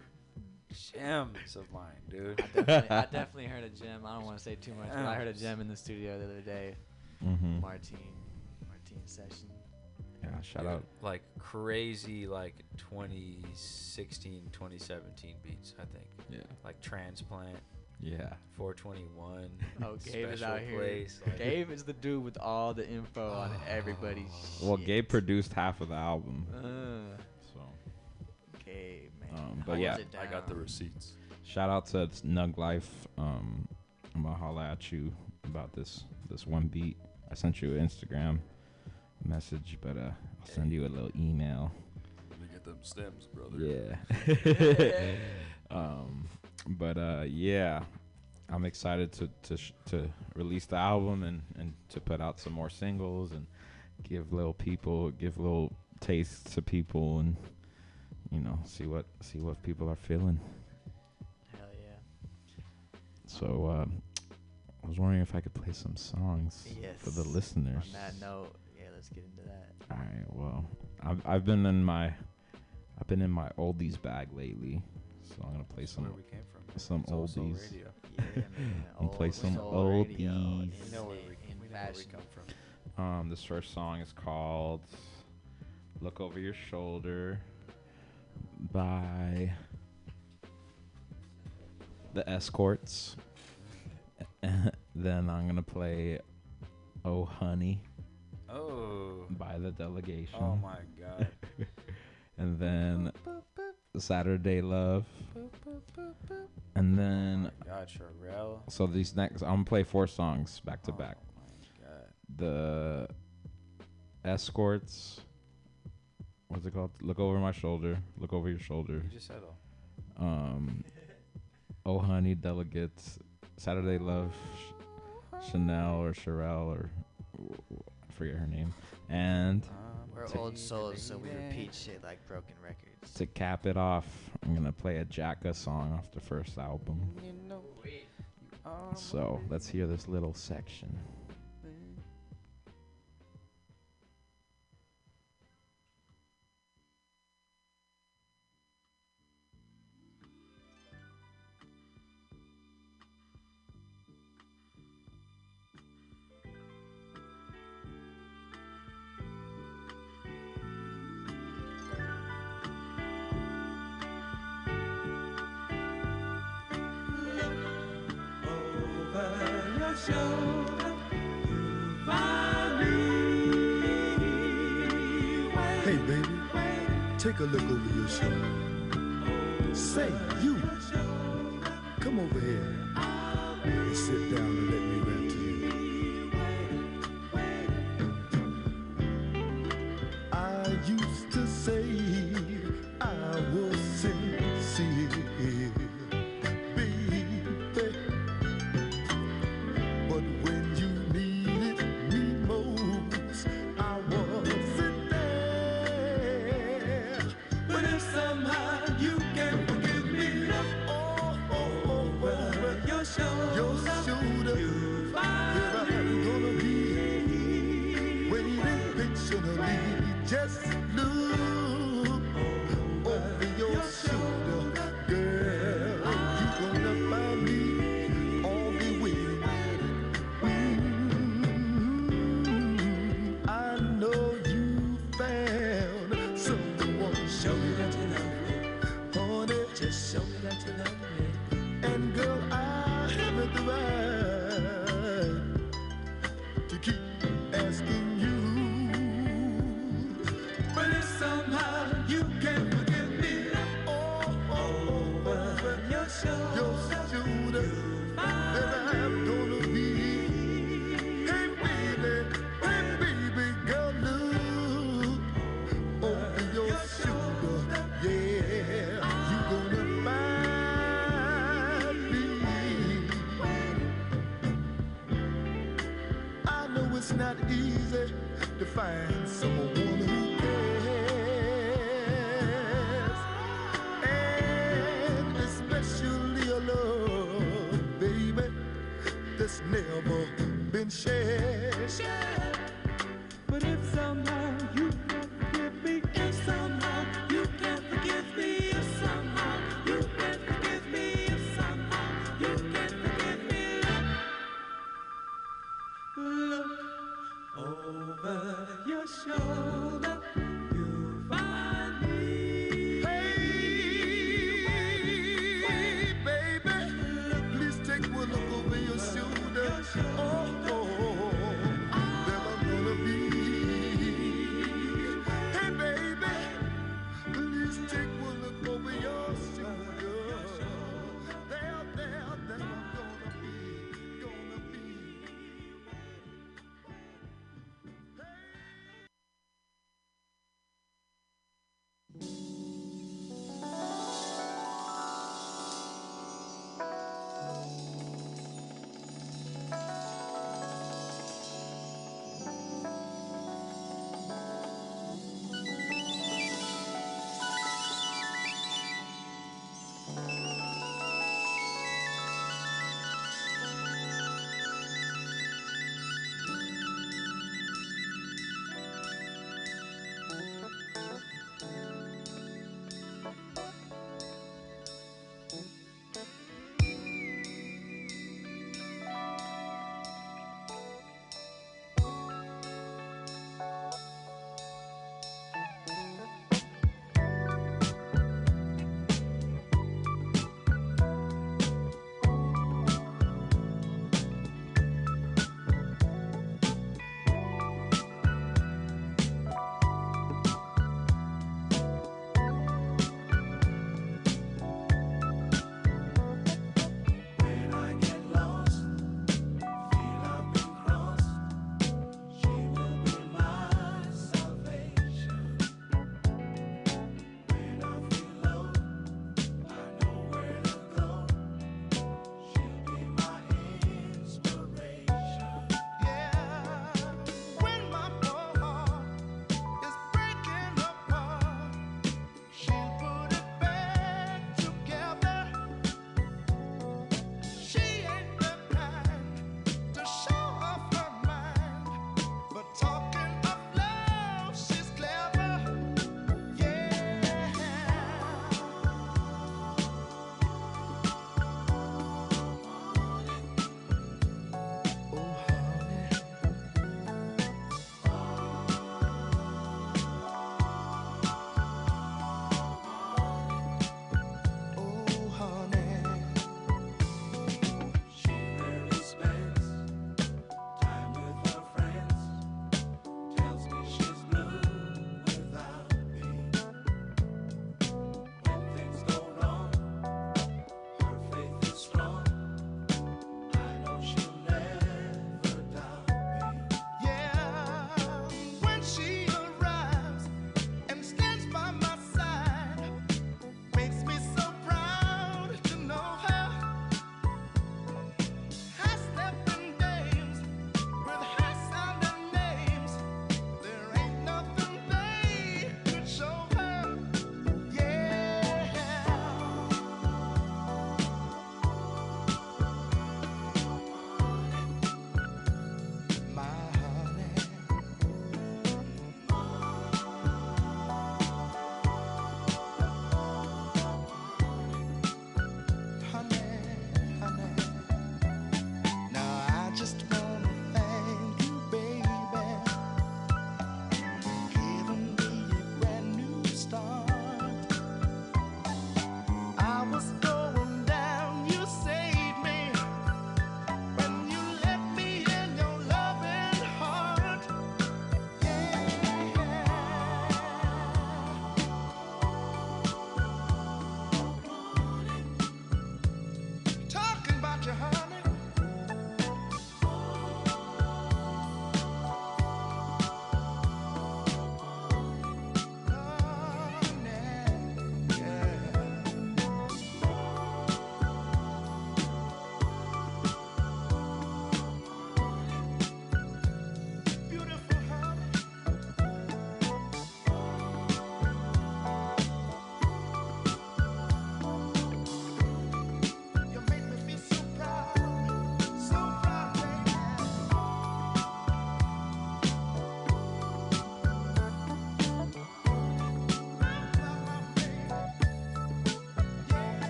gems of mine, dude. I definitely, I definitely heard a gem. I don't want to say too much, but I heard a gem in the studio the other day. Mhm. Martine, Martine session. Yeah, shout Dude, out. Like crazy, like 2016, 2017 beats, I think. Yeah. Like Transplant. Yeah. 421. Oh, Gabe is Special out here. Place, like- Gabe is the dude with all the info on everybody's. Well, shit. Gabe produced half of the album. Uh, So, Gabe, man. Um, but holds yeah, I got the receipts. shout out to Nug Life. Um, I'm gonna holla at you about this this one beat. I sent you an Instagram message, but uh, I'll send you a little email. Let me get them stems, brother. Yeah. um, but uh, yeah, I'm excited to to sh- to release the album and and to put out some more singles and give little people give little tastes to people and you know see what see what people are feeling. Hell yeah. So uh, was wondering if I could play some songs Yes. for the listeners. On that note, yeah, let's get into that. All right. Well, I've I've been in my I've been in my oldies bag lately, so I'm gonna play some where we came from. some It's oldies. radio. Yeah, man. I'm gonna play some soul radio oldies. in- know where we, in we know where we come from. Um, this first song is called "Look Over Your Shoulder" by the Escorts. then I'm gonna play "Oh Honey" Oh. by the Delegation. Oh my God. and then Saturday Love. And then oh God, Cherrelle. so these next I'm gonna play four songs back to oh back. Oh God. The escorts. What's it called? Look over my shoulder. Look over your shoulder. You just said all. Um, oh honey, delegates. Saturday Love, Ch- Chanel or Cherrelle or I forget her name. And We're to- old souls, so we repeat shit like broken records. to cap it off, I'm gonna play a Jacka song off the first album. You know, you So let's hear this little section. A look over your shoulder. Say, you, come over here to find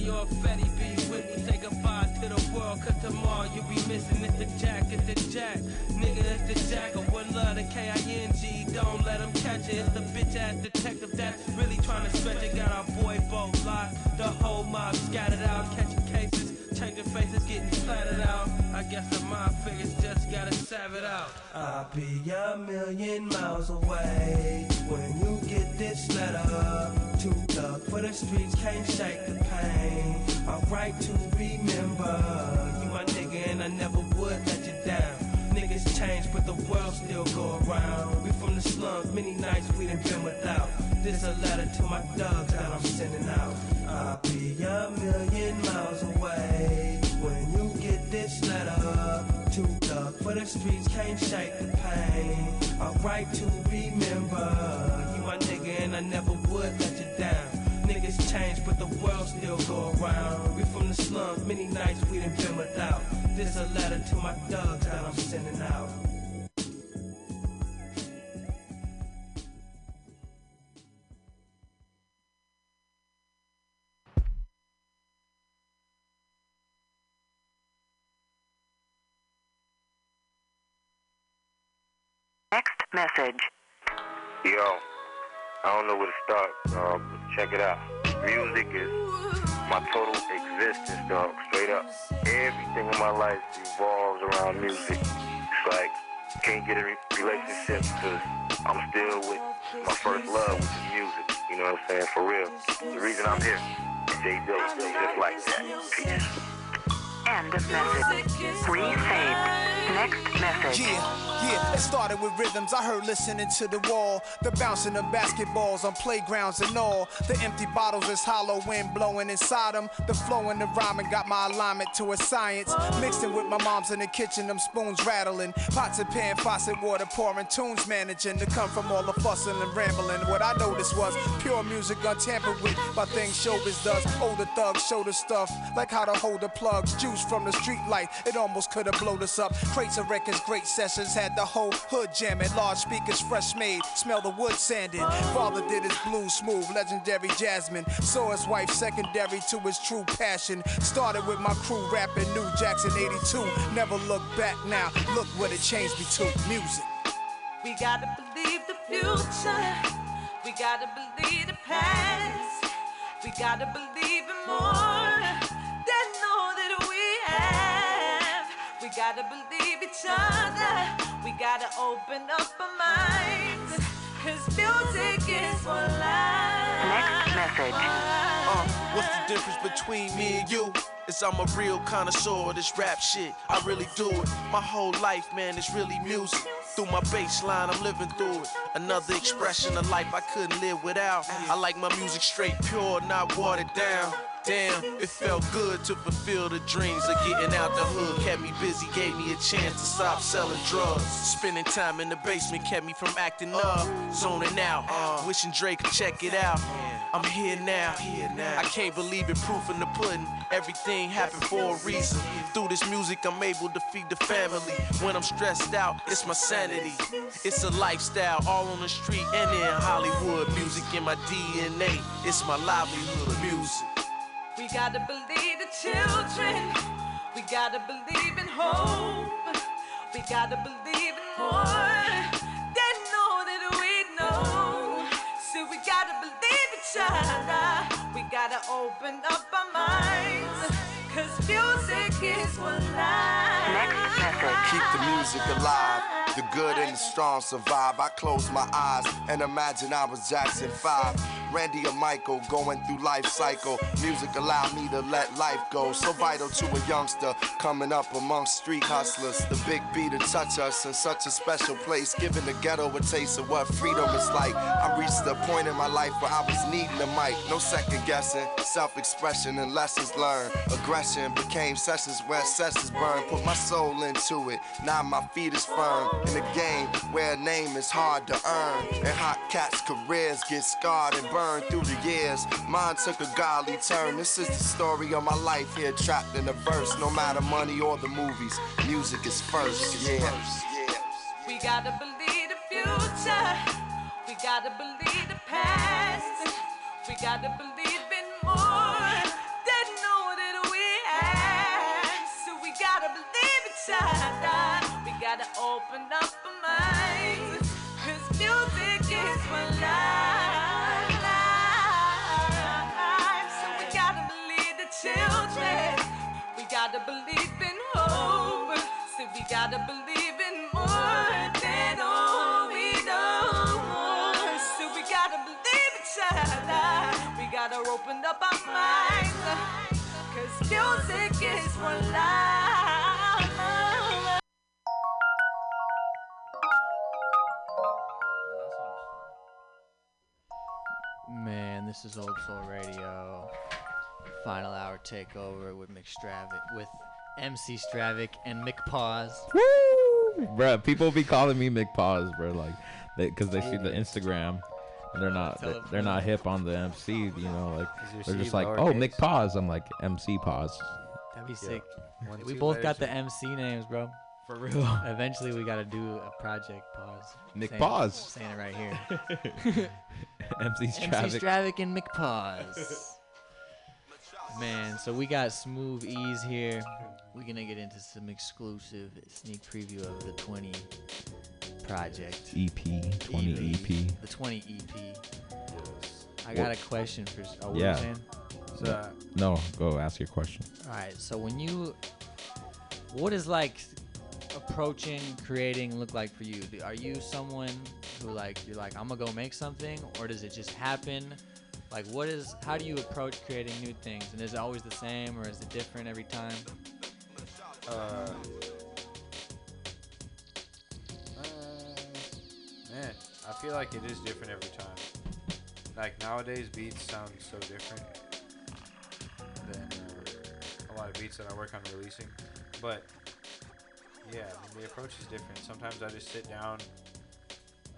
Kazi or Fetty be with me. Say goodbye to the world cause tomorrow you'll be missing it. The jack, it's the jack. Nigga, it's the jack. Or one love the K-I-N-G. Don't let him catch it. It's the bitch ass detective that's really trying to stretch it. Got our boy both locked. The whole mob scattered out, cases. Changing faces, getting out. I guess the mob figures just gotta save it out. I'll be a million miles away when you get this letter. Too dark for the streets, can't shake the pain. I write to remember you my nigga and I never would let you down. Niggas change, but the world still go around. We from the slums, many nights we done been without. This a letter to my thugs that I'm sending out. I'll be a million miles away when you get this letter. Too dark for the streets, can't shake the pain. I write to remember you my nigga and I never would let you down. Niggas change, but the world still go around. We from the slums, many nights we done been without. This a letter to my thugs that I'm sending out. Message. Yo, I don't know where to start. Uh, but check it out. Music is my total existence, dog. Straight up. Everything in my life revolves around music. It's like can't get a re- relationship because I'm still with my first love, which is music. You know what I'm saying? For real. The reason I'm here, J. Dill, just like that. Peace. End of message. Next message. Yeah, yeah, it started with rhythms I heard listening to the wall. The bouncing of basketballs on playgrounds and all. The empty bottles is hollow wind blowing inside them. The flow and the rhyming got my alignment to a science. Mixing with my mom's in the kitchen, them spoons rattling. Pots and pan, faucet water pouring, tunes managing to come from all the fussing and rambling. What I noticed was pure music untampered with by things showbiz does. Older thugs show the stuff, like how to hold the plugs, juice from the street light. It almost could have blown us up. Crates of records, great sessions, had the whole hood jamming. Large speakers, fresh made, smell the wood sanding. Father did his blues smooth, legendary Jasmine. Saw his wife secondary to his true passion. Started with my crew rapping New Jackson 82. Never look back now. Look what it changed me to music. We gotta believe the future. We gotta believe the past. We gotta believe in more gotta believe each other. We gotta open up our minds. Cause music is one life. Next message. Uh, what's the difference between me and you? Is I'm a real connoisseur of this rap shit. I really do it. My whole life, man, is really music. Through my bass line, I'm living through it. Another expression of life I couldn't live without. I like my music straight pure, not watered down. Damn, it felt good to fulfill the dreams of getting out the hood. Kept me busy, gave me a chance to stop selling drugs. Spending time in the basement kept me from acting up, zoning out. Uh. Wishing Drake could check it out. I'm here now. I can't believe it, proof in the pudding. Everything happened for a reason. Through this music, I'm able to feed the family. When I'm stressed out, it's my sanity. It's a lifestyle, all on the street and in Hollywood. Music in my DNA, it's my livelihood. Music. We gotta believe the children. We gotta believe in hope. We gotta believe in more than all that we know. So we gotta believe each other. We gotta open up our minds. Cause music is one life. Keep the music alive. The good and the strong survive. I close my eyes and imagine I was Jackson 5. Randy or Michael going through life cycle. Music allowed me to let life go. So vital to a youngster coming up amongst street hustlers. The big beat to touch us in such a special place. Giving the ghetto a taste of what freedom is like. I reached the point in my life where I was needing a mic. No second guessing. Self expression and lessons learned. Aggression became sessions where sessions burn. Put my soul into it. Now my feet is firm. In a game where a name is hard to earn. And hot cats' careers get scarred and burned through the years. Mine took a godly turn. This is the story of my life here, trapped in a verse. No matter money or the movies, music is first. Yeah. We gotta believe the future. We gotta believe the past. We gotta believe in more than all that we have. So we gotta believe each other. We gotta open up our minds. Cause music is one life. Gotta believe in hope. So we gotta believe in more than all we know. So we gotta believe each other. We gotta open up our minds. Cause music is one life. Man, this is Old Soul Radio. Final hour takeover with McStravic, with MC Stravic and McPaws. Woo Bruh, people be calling me McPaws, bro, like, because they, see the Instagram. And they're not Tell 'em. they're not hip on the MC, you know, like they're just like, oh, lowercase? McPaws. I'm like MC Pause. That'd be Yeah. sick. One, we both got letters. the MC names, bro. For real. Eventually, we gotta do a project pause. Nick Saying- Pause. Saying it right here. MC MC Stravic. Stravic and McPaws. Man, so we got Smoothies here. We're gonna get into some exclusive sneak preview of the 20 project. EP, 20 EP. The 20 EP. I got a question for. Oh, what yeah. saying? No, no, go ask your question. All right. So when you, what is like approaching creating look like for you? Are you someone who like you're like I'm gonna go make something, or does it just happen? Like what is? How do you approach creating new things? And is it always the same, or is it different every time? Uh, uh, man, I feel like it is different every time. Like nowadays, beats sound so different than uh, a lot of beats that I work on releasing. But yeah, I mean, the approach is different. Sometimes I just sit down,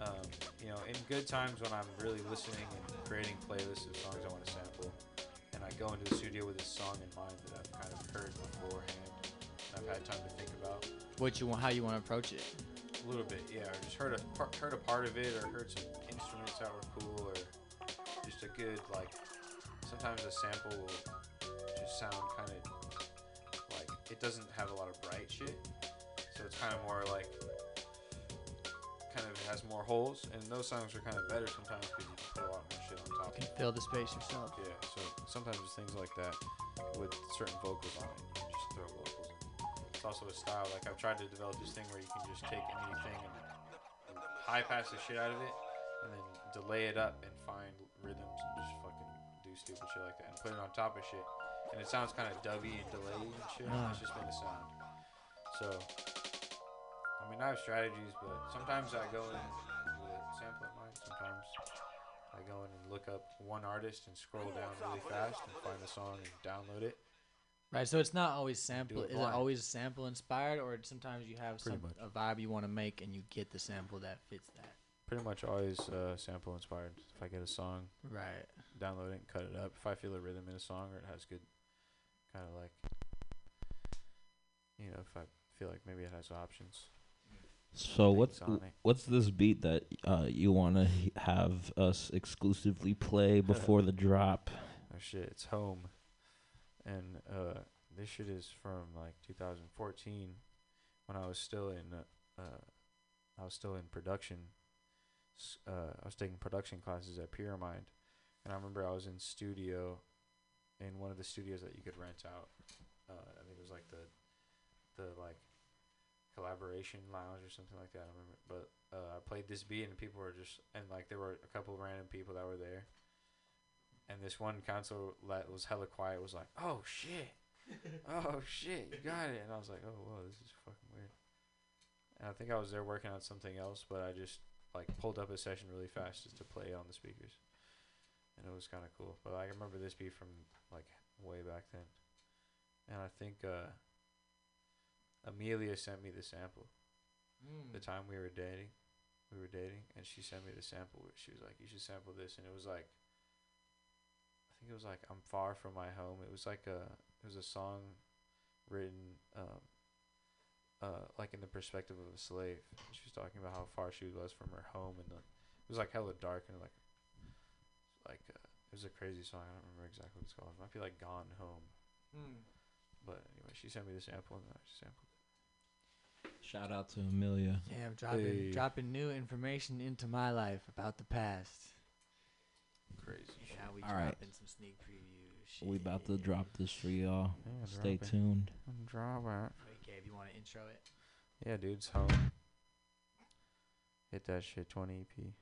um, you know, in good times when I'm really listening and creating playlists of songs I want to sample, and I go into the studio with a song in mind that I've kind of heard beforehand. And I've had time to think about. What you want, how you want to approach it. A little bit, yeah. Or just heard a part, heard a part of it, or heard some instruments that were cool, or just a good like. Sometimes a sample will just sound kind of like it doesn't have a lot of bright shit, so it's kind of more like kind of has more holes, and those songs are kind of better sometimes because you can put a lot more shit on top. You can fill the space yourself. Yeah, so sometimes it's things like that with certain vocals on it. You can just throw vocals in. It's also a style. Like I've tried to develop this thing where you can just take anything and high pass the shit out of it, and then delay it up and find rhythms and just fucking do stupid shit like that and put it on top of shit. And it sounds kind of dubby and delayed and shit. and It's just been the sound. So, I mean, I have strategies, but sometimes I go in with sample in mind. Sometimes I go in and look up one artist and scroll down really fast and find the song and download it. Right, so it's not always sample. it Is it blind. always sample inspired, or sometimes you have Pretty some much. a vibe you want to make and you get the sample that fits that? Pretty much always uh, sample inspired. If I get a song, Right. download it and cut it up. If I feel a rhythm in a song or it has good, kind of like, you know, if I feel like maybe it has options. So what's things on it. what's this beat that uh, you want to have us exclusively play before the drop? Oh shit, it's home, and uh, this shit is from like 2014, when I was still in, uh, uh, I was still in production. Uh, I was taking production classes at Pyramind, and I remember I was in studio, in one of the studios that you could rent out. Uh, I think it was like the, the like, collaboration lounge or something like that. I remember, but uh, I played this beat and people were just and like there were a couple of random people that were there, and this one console that was hella quiet was like, "Oh shit, oh shit, you got it," and I was like, "Oh whoa, this is fucking weird." And I think I was there working on something else, but I just like pulled up a session really fast just to play on the speakers, and it was kind of cool. But I remember this beat from like way back then, and I think uh, Amelia sent me the sample. The Mm. time we were dating, we were dating, and she sent me the sample. where She was like, "You should sample this," and it was like, I think it was like, "I'm far from my home." It was like a, it was a song written, um, uh, like in the perspective of a slave. She was talking about how far she was from her home, and the, it was like hella dark and like, like uh, it was a crazy song. I don't remember exactly what it's called. It might be like "Gone Home." Hmm. But anyway, she sent me the sample, and I sampled. Shout out to Amelia. Yeah, I'm dropping Hey. dropping new information into my life about the past. Crazy. Now we All right. dropping some sneak previews. We about to drop this for y'all. Yeah, Stay drop it. tuned. Drop it. Wait, Gabe, you want to intro it? Yeah, dude, it's home. Hit that shit, 20 EP.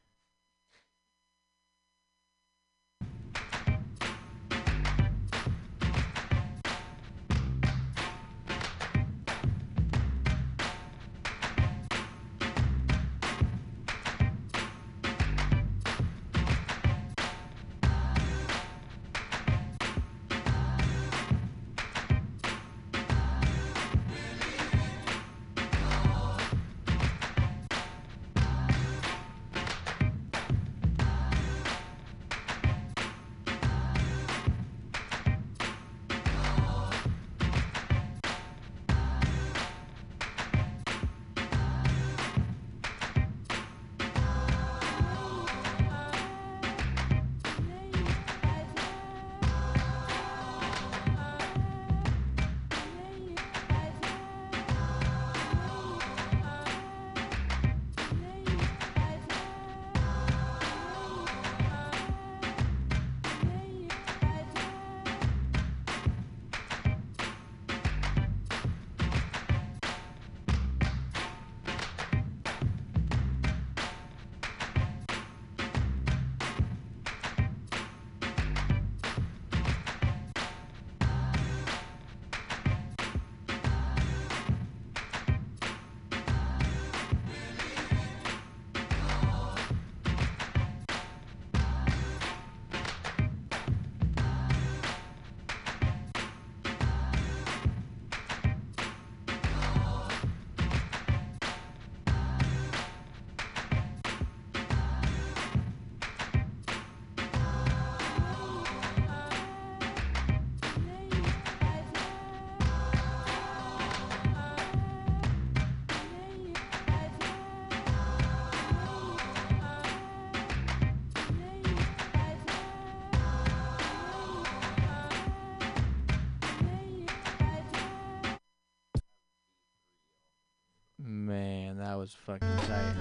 Was fucking tight.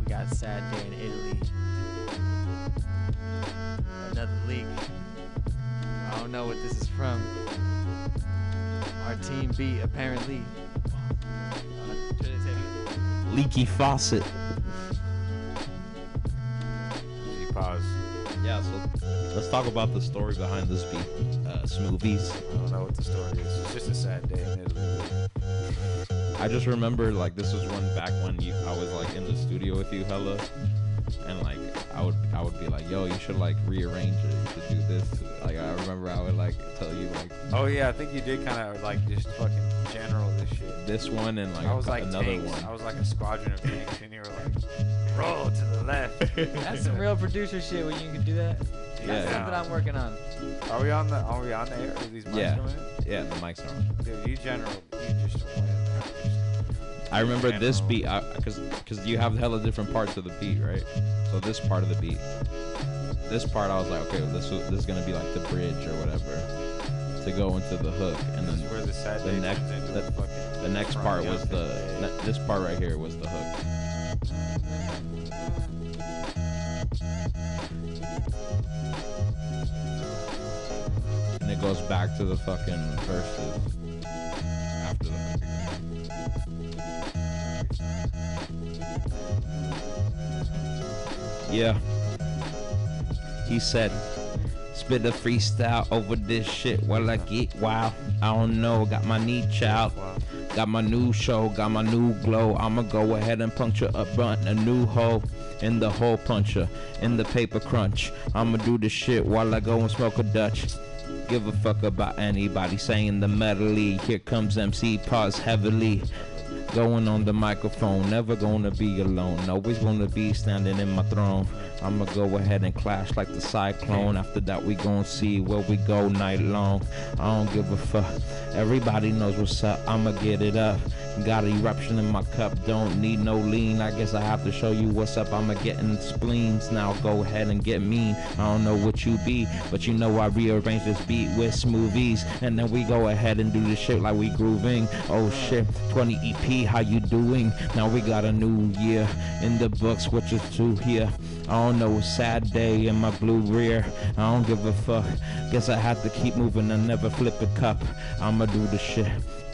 We got Sad Day in Italy. Another leak. I don't know what this is from. Our team beat apparently. Should I say it? Leaky faucet. Easy pause. Yeah, so let's talk about the story behind this beat. Uh, Smoothies. I don't know what the story is. It's just a sad day in Italy. I just remember like this was one back when you I was like in the studio with you hella and like I would I would be like, yo, you should like rearrange it. You should do this. Like I remember I would like tell you like Oh yeah, I think you did kind of like just fucking general this shit. this one and like I was like another tanks. one. I was like a squadron of tanks, and you were like, roll to the left. That's some real producer shit when you can do that. Yeah. That's Yeah. something I'm working on. Are we on the? Are we on the air? Are these mics Yeah. going in? Yeah, the mics are on. Dude, you general, you just went. I remember this General. beat because because you have hella different parts of the beat, right? So this part of the beat, this part I was like, okay, this this is gonna be like the bridge or whatever to go into the hook, and then where the sad the next into the, the next part was the ne- this part right here was the hook. And it goes back to the fucking verses Yeah. He said, spit a freestyle over this shit while I get wild. I don't know, got my knee child. Got my new show, got my new glow. I'ma go ahead and puncture a blunt, a new hole in the hole puncher, in the paper crunch. I'ma do this shit while I go and smoke a Dutch. Give a fuck about anybody saying the medley. Here comes MC pause heavily. Going on the microphone, never gonna be alone. Always gonna be standing in my throne. I'ma go ahead and clash like the cyclone. After that, we gon' see where we go night long. I don't give a fuck. Everybody knows what's up. I'ma get it up. Got an eruption in my cup. Don't need no lean. I guess I have to show you what's up. I'ma get in spleens. Now go ahead and get mean. I don't know what you be, but you know I rearrange this beat with smoothies. And then we go ahead and do this shit like we grooving. Oh shit, 20 EP, how you doing? Now we got a new year in the books, which is two here. I don't know, sad day in my blue rear. I don't give a fuck. Guess I have to keep moving and never flip a cup. I'ma do the shit.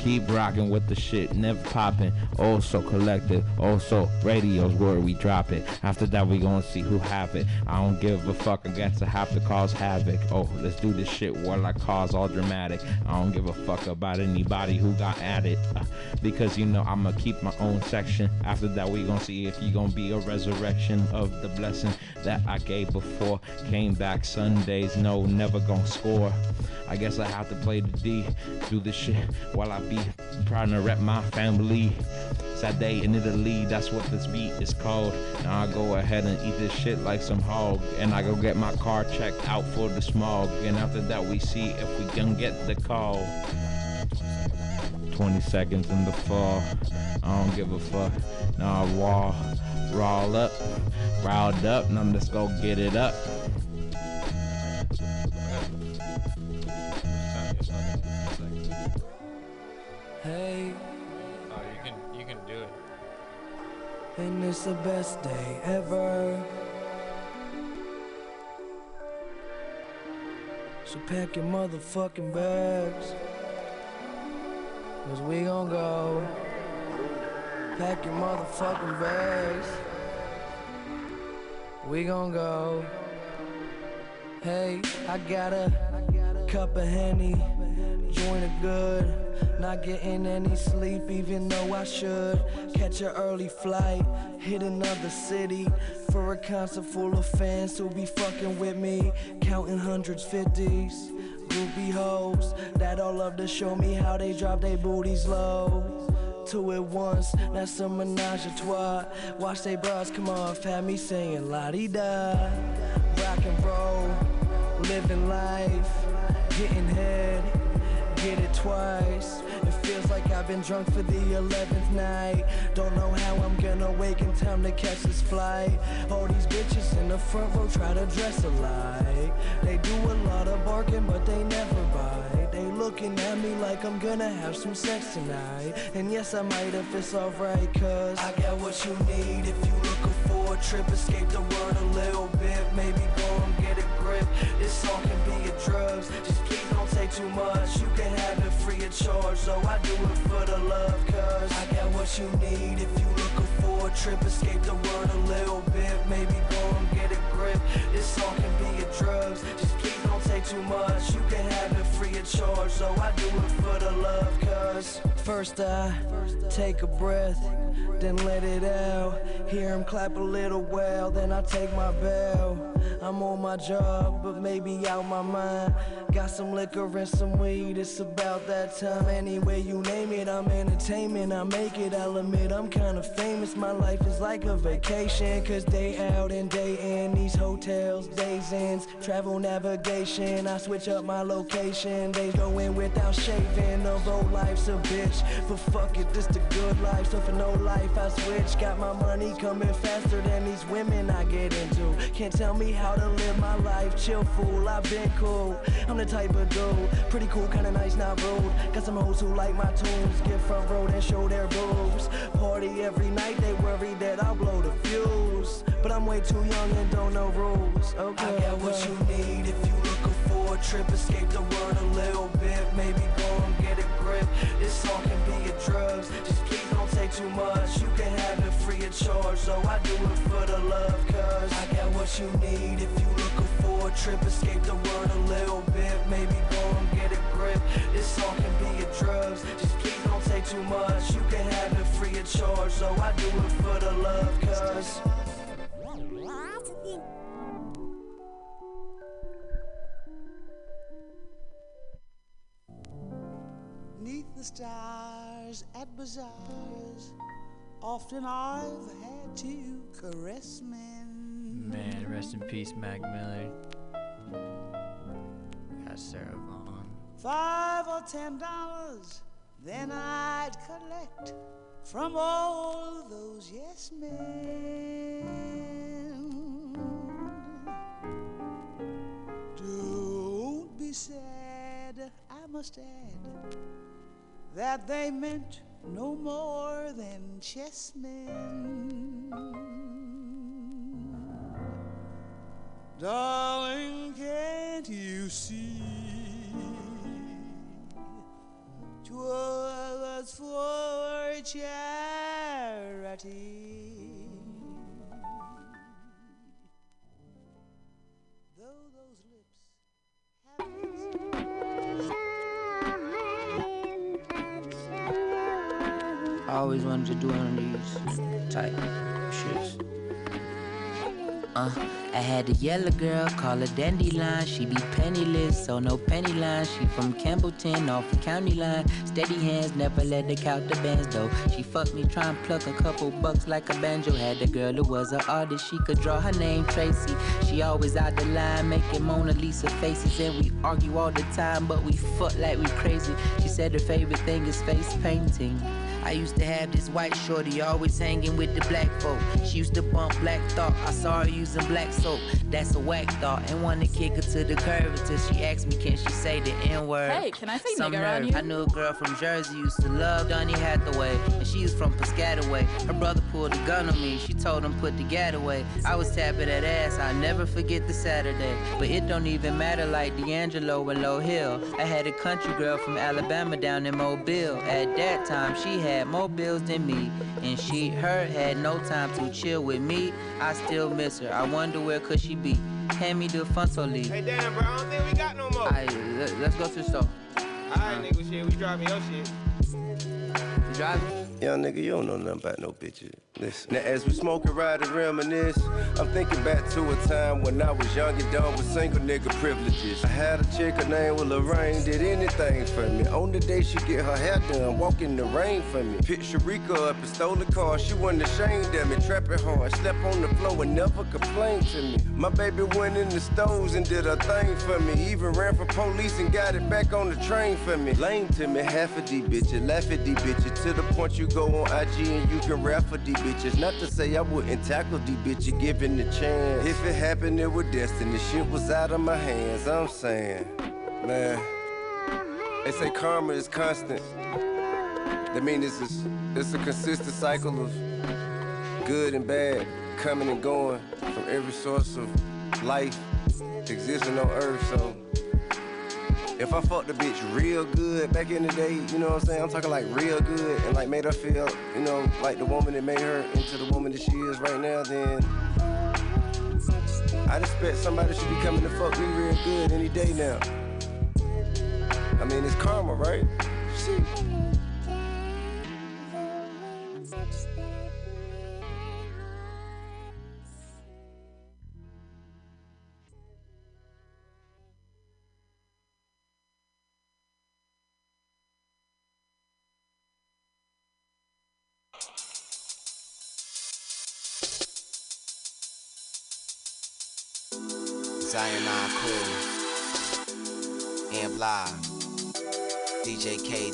Keep rocking with the shit, never popping. Also collective, also radios where we drop it. After that, we gonna see who have it. I don't give a fuck, I guess I have to cause havoc. Oh, let's do this shit while I cause all dramatic. I don't give a fuck about anybody who got at it. Uh, because you know I'ma keep my own section. After that, we gonna see if you gonna be a resurrection of the blessing that I gave before. Came back Sundays, no, never gonna score. I guess I have to play the D, do this shit while I be trying to rep my family. Sad day in Italy, that's what this beat is called. Now I go ahead and eat this shit like some hog. And I go get my car checked out for the smog. And after that, we see if we can get the call. 20 seconds in the fall. I don't give a fuck. Now I wall, roll up, riled up. Now let's go get it up. Hey, Oh, you can you can do it. and it's the best day ever. So pack your motherfucking bags. Cause we gon' go. Pack your motherfucking bags. We gon' go. Hey, I got a cup of Henny, joint of good. Not getting any sleep, even though I should. Catch an early flight, hit another city for a concert full of fans who be fucking with me. Counting hundreds, fifties, groupie hoes that all love to show me how they drop their booties low. Two at once, that's a menage a trois. Watch they bras come off, had me singing la di da. Rock and roll, living life, getting head, get it twice. It feels like I've been drunk for the 11th night. Don't know how I'm gonna wake in time to catch this flight. All these bitches in the front row try to dress alike. They do a lot of barking, but they never bite. They looking at me like I'm gonna have some sex tonight. And yes, I might if it's alright, cause I got what you need if you looking for a trip. Escape the word a little bit, maybe go and get a grip. This song can be your drugs, just take too much. You can have it free of charge, so I do it for the love, cause I got what you need if you looking for a trip. Escape the word a little bit, maybe go and get a grip. This can be drugs, just please don't take too much. You can have it free of charge, I do it for the love, cause first I take a breath, then let it out. Hear him clap a little well, then I take my bow. I'm on my job, but maybe out my mind. Got some liquor and some weed, it's about that time. Anyway, you name it, I'm entertainment. I make it, I'll admit I'm kinda famous. My life is like a vacation, cause day out and day in. These hotels, days ends, travel navigation. I switch up my location, days go in without shaving. The road life's a bitch, but fuck it, this the good life. So for no life, I switch. Got my money coming faster than these women I get into. Can't tell me how to live my life, chill fool. I've been cool. I'm the type of dude, pretty cool, kinda nice, not rude. Got some hoes who like my tunes, get front row and show their boobs. Party every night, they worry that I'll blow the fuse. But I'm way too young and don't know rules. Okay, I got what you need if you looking a trip. Escape the word a little bit, maybe go and get a grip. This song can be your drugs, just please don't take too much. You can have it free of charge, so I do it for the love, cause I got what you need if you looking for a trip. Escape the word a little bit, maybe go and get a grip. This song can be your drugs, just please don't take too much. You can have it free of charge, so I do it for the love, cause. Neath the stars at bazaars, often I've had to caress men. Man, rest in peace, Mac Miller. Got Sarah Vaughan. Five or ten dollars, then I'd collect from all those yes men. Don't be sad, I must add that they meant no more than chessmen. Darling, can't you see? Twas for charity. I always wanted to do one of these type shits. Uh, I had a yellow girl, call her Dandelion. She be penniless, so no penny line. She from Campbellton, off the county line. Steady hands, never let her count the bands though. She fucked me, try and pluck a couple bucks like a banjo. Had a girl who was an artist, she could draw her name Tracy. She always out the line, making Mona Lisa faces. And we argue all the time, but we fuck like we crazy. She said her favorite thing is face painting. I used to have this white shorty always hanging with the black folk. She used to bump black thought. I saw her using black soap. That's a whack thought. And wanna kick her to the curb until she asked me, can she say the N word? Hey, can I say Some nigger around you? I knew a girl from Jersey used to love Donny Hathaway. And she was from Piscataway. Her brother pulled a gun on me. She told him put the gat away. I was tapping that ass. I'll never forget the Saturday. But it don't even matter like D'Angelo and Lauryn Hill. I had a country girl from Alabama down in Mobile. At that time, she had more bills than me. And she, her, had no time to chill with me. I still miss her. I wonder where could she be? Hand me the Funso leaf. Hey, damn, bro, I don't think we got no more. Alright, let, let's go to the store. Alright, nigga, shit, we driving your shit. You driving? Young nigga, you don't know nothing about no bitches. Listen. Now, as we smoke and ride and reminisce, I'm thinking back to a time when I was young and dumb with single nigga privileges. I had a chick, her name was Lorraine, did anything for me. On the day she get her hair done, walk in the rain for me. Picked Sharika up and stole the car, she wasn't ashamed of me. Trapping hard, slept on the floor and never complained to me. My baby went in the stores and did a thing for me. Even ran for police and got it back on the train for me. Lame to me, half of these bitches, laugh at these bitches. To the point you go on IG and you can rap for these bitches. Not to say I wouldn't tackle these bitches given the chance. If it happened, it was destiny. Shit was out of my hands, I'm saying. Man. They say karma is constant. That means it's a, it's a consistent cycle of good and bad coming and going from every source of life existing on earth. So if I fucked a bitch real good back in the day, you know what I'm saying? I'm talking like real good and like made her feel, you know, like the woman that made her into the woman that she is right now, then I'd expect somebody should be coming to fuck me real good any day now. I mean, it's karma, right? Shit.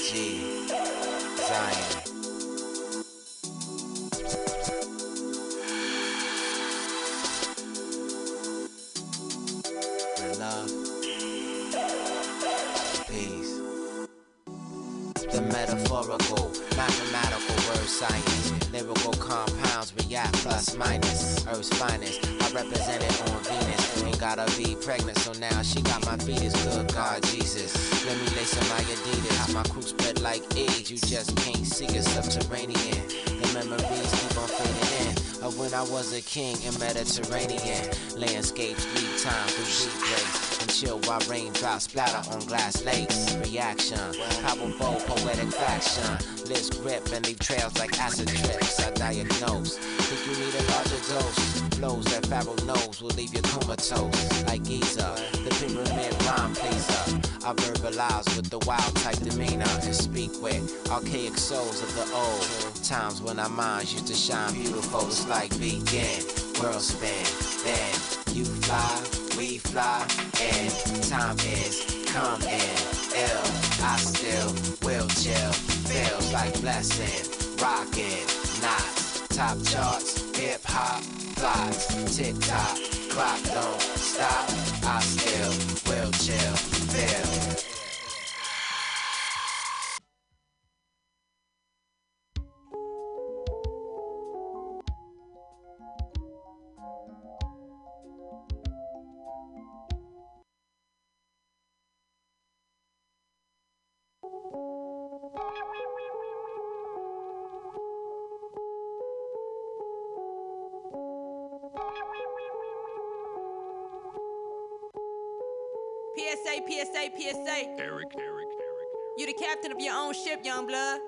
KG, Zion. Love, peace. The metaphorical, mathematical word science, lyrical compounds react plus minus. Earth's finest, I represent it on Venus. Ain't gotta be pregnant, so now she got you just can't see it subterranean. The memories keep on fading in of when I was a king in Mediterranean landscapes. Lead time through breaks and chill while raindrops splatter on glass lakes. Reaction, powerful poetic faction. Lips grip and leave trails like acid trips. I diagnose. Think you need a larger dose? Blows that Pharaoh knows will leave you comatose like Giza. The pyramid rhyme pleaser. I verbalize with the wild type demeanor and speak with archaic souls of the old times when our minds used to shine beautiful. It's like begin, world spin, then you fly, we fly, and time is coming. Ill, I still will chill. Feels like blessing, rocking, knots, top charts, hip hop, flies, tick tock, clock don't stop. I still will chill, feel. PSA. Eric, Eric, Eric. You the captain of your own ship, young blood.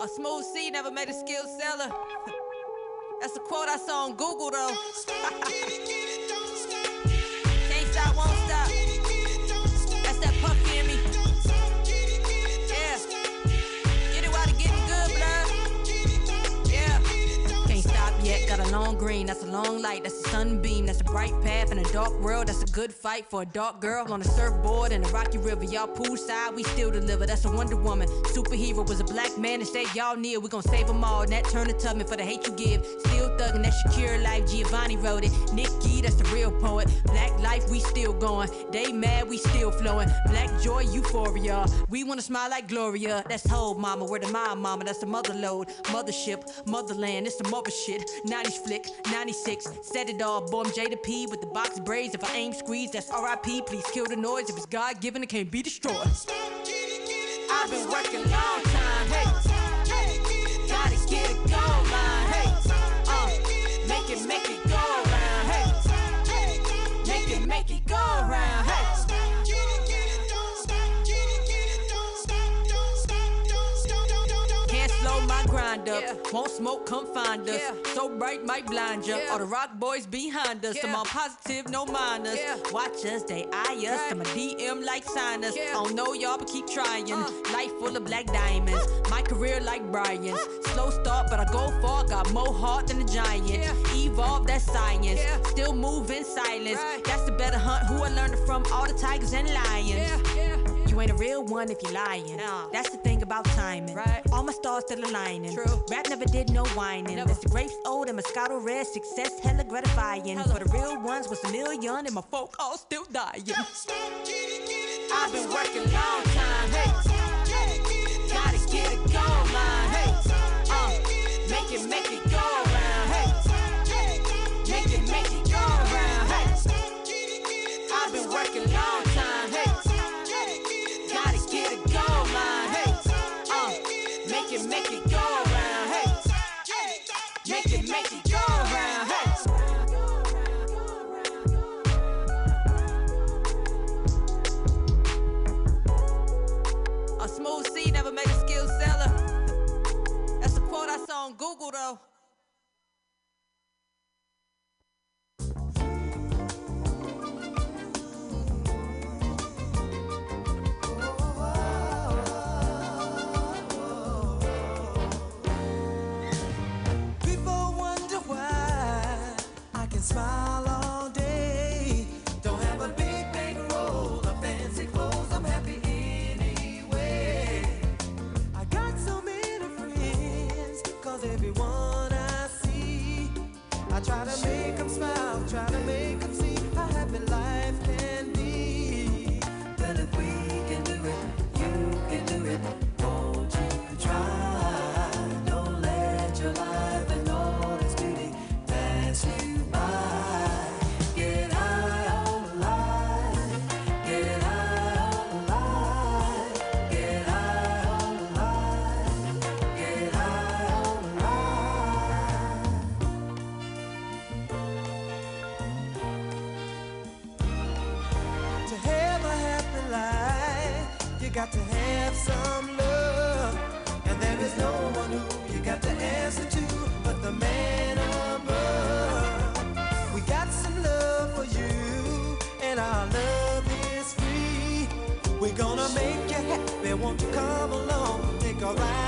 A smooth sea never made a skilled sailor. That's a quote I saw on Google though. Green. That's a long light. That's a sunbeam. That's a bright path in a dark world. That's a good fight for a dark girl on a surfboard in a rocky river. Y'all poolside, we still deliver. That's a Wonder Woman. Superhero was a black man and said y'all near. We gon' save them all. Nat Turner Tubman for the hate you give. Still thuggin'. That Shakira life. Giovanni wrote it. Nikki, that's the real poet. Black life, we still going. They mad, we still flowing. Black joy, euphoria. We wanna smile like Gloria. That's whole mama. Where the my mama? That's the mother load. Mothership, motherland. It's the mother shit. 90s flick, 96. Said it all. Boy, I'm Jada P with the box braids. If I aim squeeze, that's RIP. Please kill the noise. If it's God given, it can't be destroyed. I've been working long time. Hey, gotta get it grind up. Won't smoke, come find us. So bright, might blind ya. All the rock boys behind us. I'm on positive, no minus. Watch us, they eye us. I'm a DM like sinus. I don't know y'all, but keep trying. Uh. Life full of black diamonds. My career like Brian's. Slow start, but I go far. Got more heart than a giant. Evolve, that's science. Still move in silence. That's the better hunt. Who I learned it from? All the tigers and lions. You ain't a real one if you're lying. Nah. That's the thing about timing. Right. All my stars still aligning. True. Rap never did no whining. Never. It's the grapes old and Moscato red. Success hella gratifying. Hella. For the real ones was a million and my folk all still dying. I've been working long time. Hey. Gotta get a gold line. Hey. Uh, make it, make it go round. Hey. Make it, make it go round. Hey. I've been working long Google though. alright.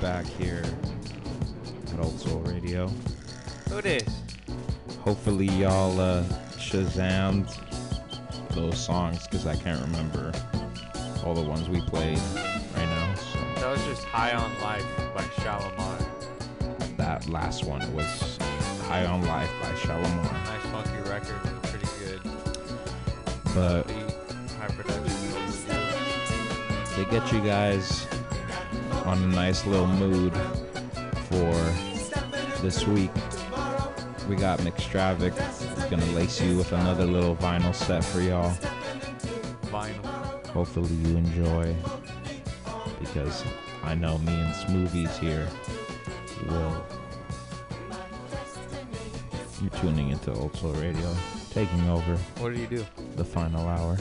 back here at Old Soul Radio. Who this? Hopefully y'all uh, shazammed those songs because I can't remember all the ones we played right now. So. That was just High on Life by Shalamar. That last one was High on Life by Shalamar. Nice funky record, pretty good. But to get you guys on a nice little mood for this week. We got McStravick. He's gonna lace you with another little vinyl set for y'all. Vinyl. Hopefully you enjoy, because I know me and Smoothies here will. You're tuning into Old Soul Radio, taking over. What do you do? The final hour.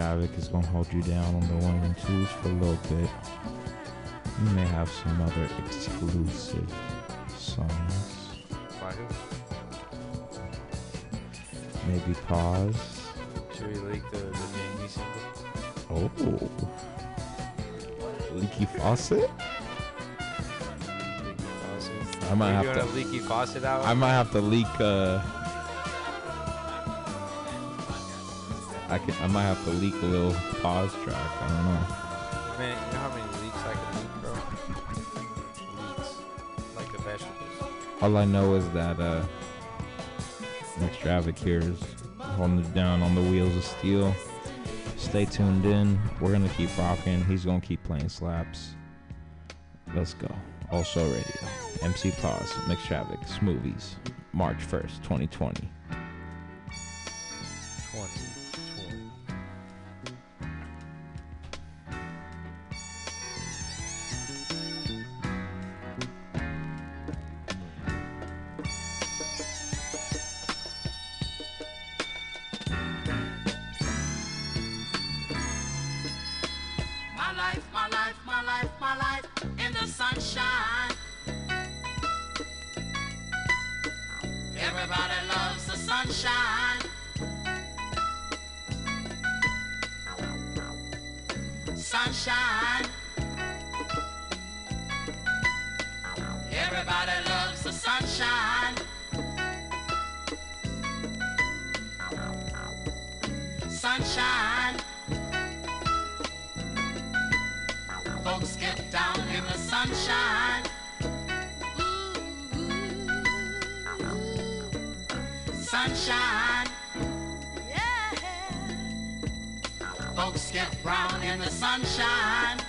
Shavik is gonna hold you down on the one and twos for a little bit. You may have some other exclusive songs. Maybe pause. Should we leak the, the Jamie single? Oh. Leaky faucet? I might Are have to. leaky faucet hour? I might have to leak. Uh, I can. I might have to leak a little pause track. I don't know. Man, you know how many leaks I can leak, bro? Leaks. Like the vegetables. All I know is that uh, Stravik here is holding it down on the wheels of steel. Stay tuned in. We're gonna keep rocking. He's gonna keep playing slaps. Let's go. Also radio. MC Pause. Nick Stravik. Smoothies. March 1st, 2020. 2020. Sunshine. Everybody loves the sunshine. Sunshine. Everybody loves the sunshine. Sunshine. In the sunshine. Sunshine. Folks get brown in the sunshine.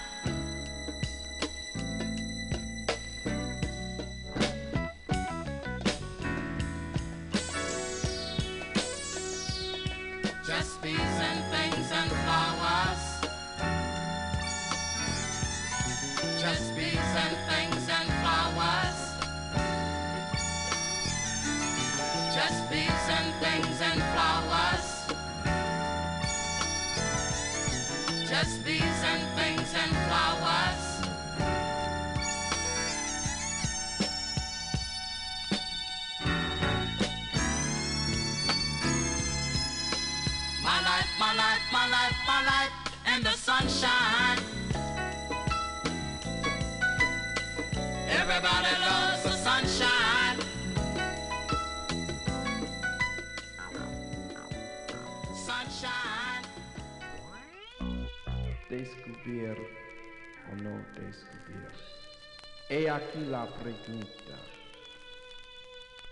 Aquí la pregunta.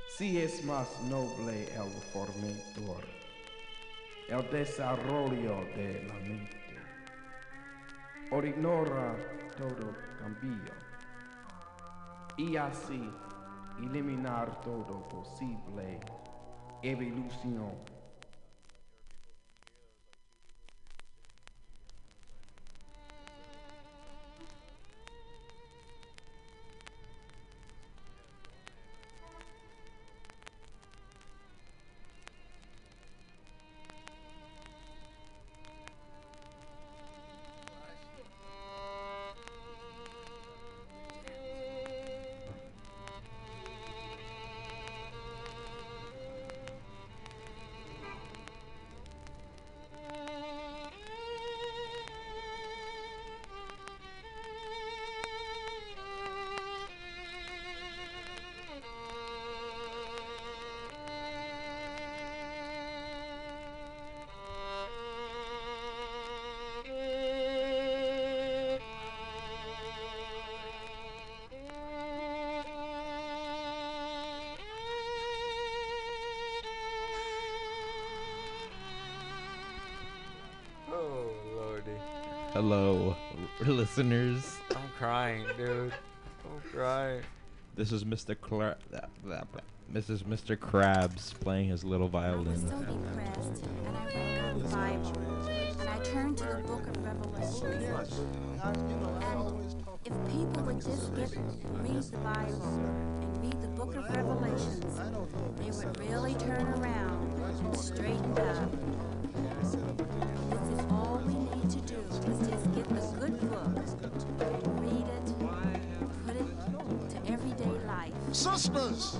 Si es más noble el formador, el desarrollo de la mente, o ignora todo cambio, y así eliminar todo posible evolución. Hello, listeners. I'm crying, dude. I'm crying. This is Mr. Cla- that- that- this is Mr. Krabs playing his little violin. so depressed, and I read the Bible, and I turned to the book of Revelation. And if people would just get read the Bible and read the book of Revelations, they would really turn around and straighten up. Sisters,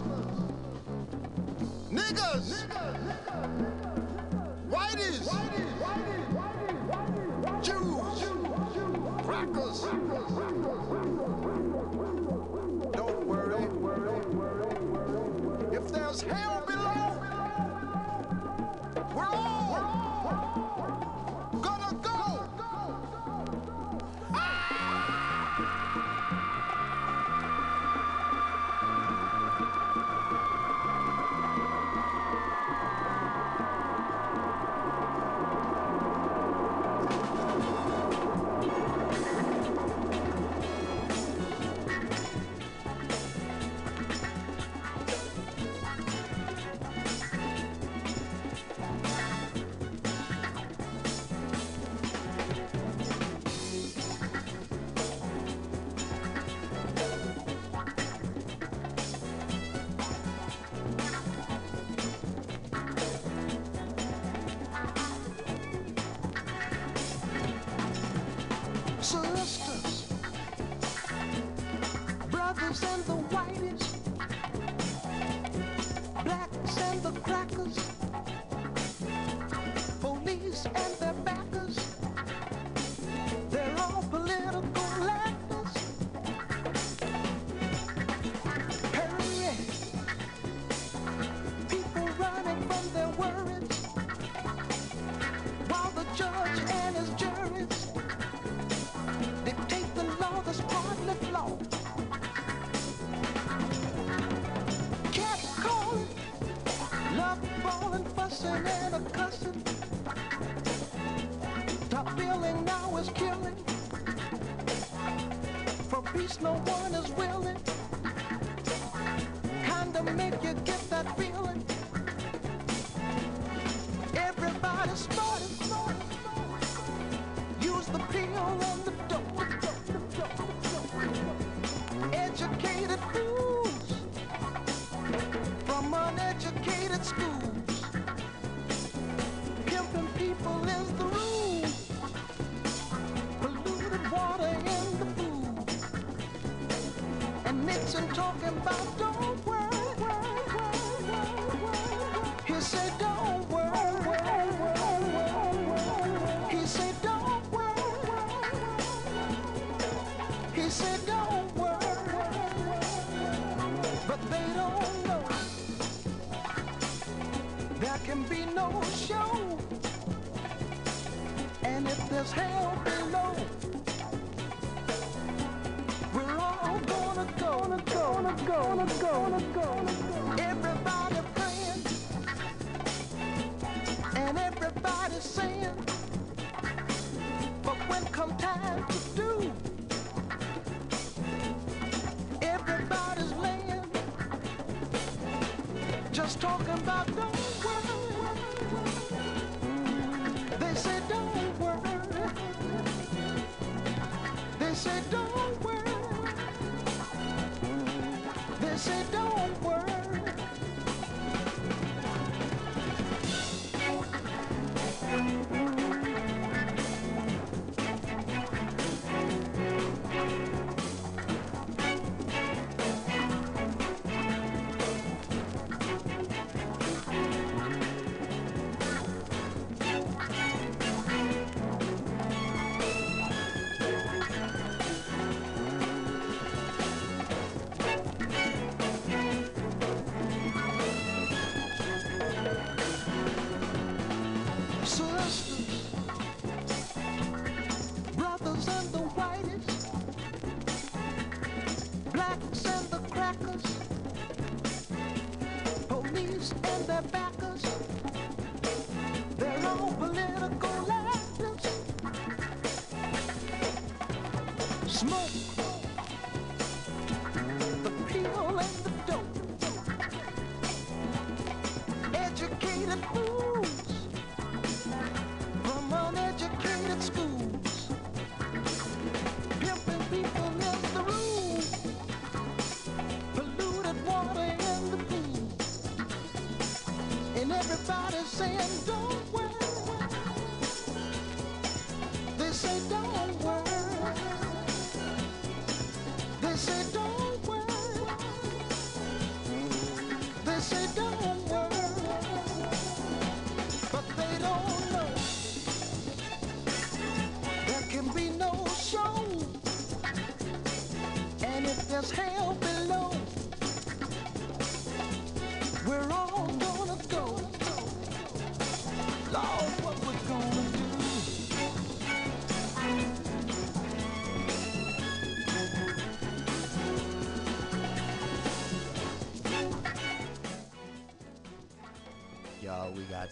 no one talking about everybody's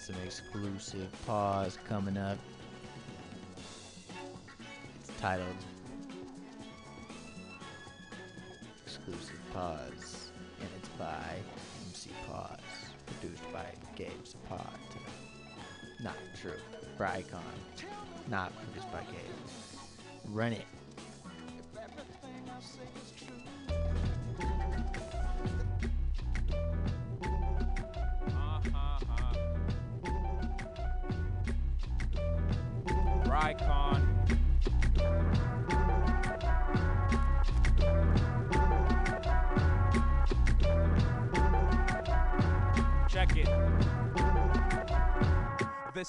some exclusive pause coming up. It's titled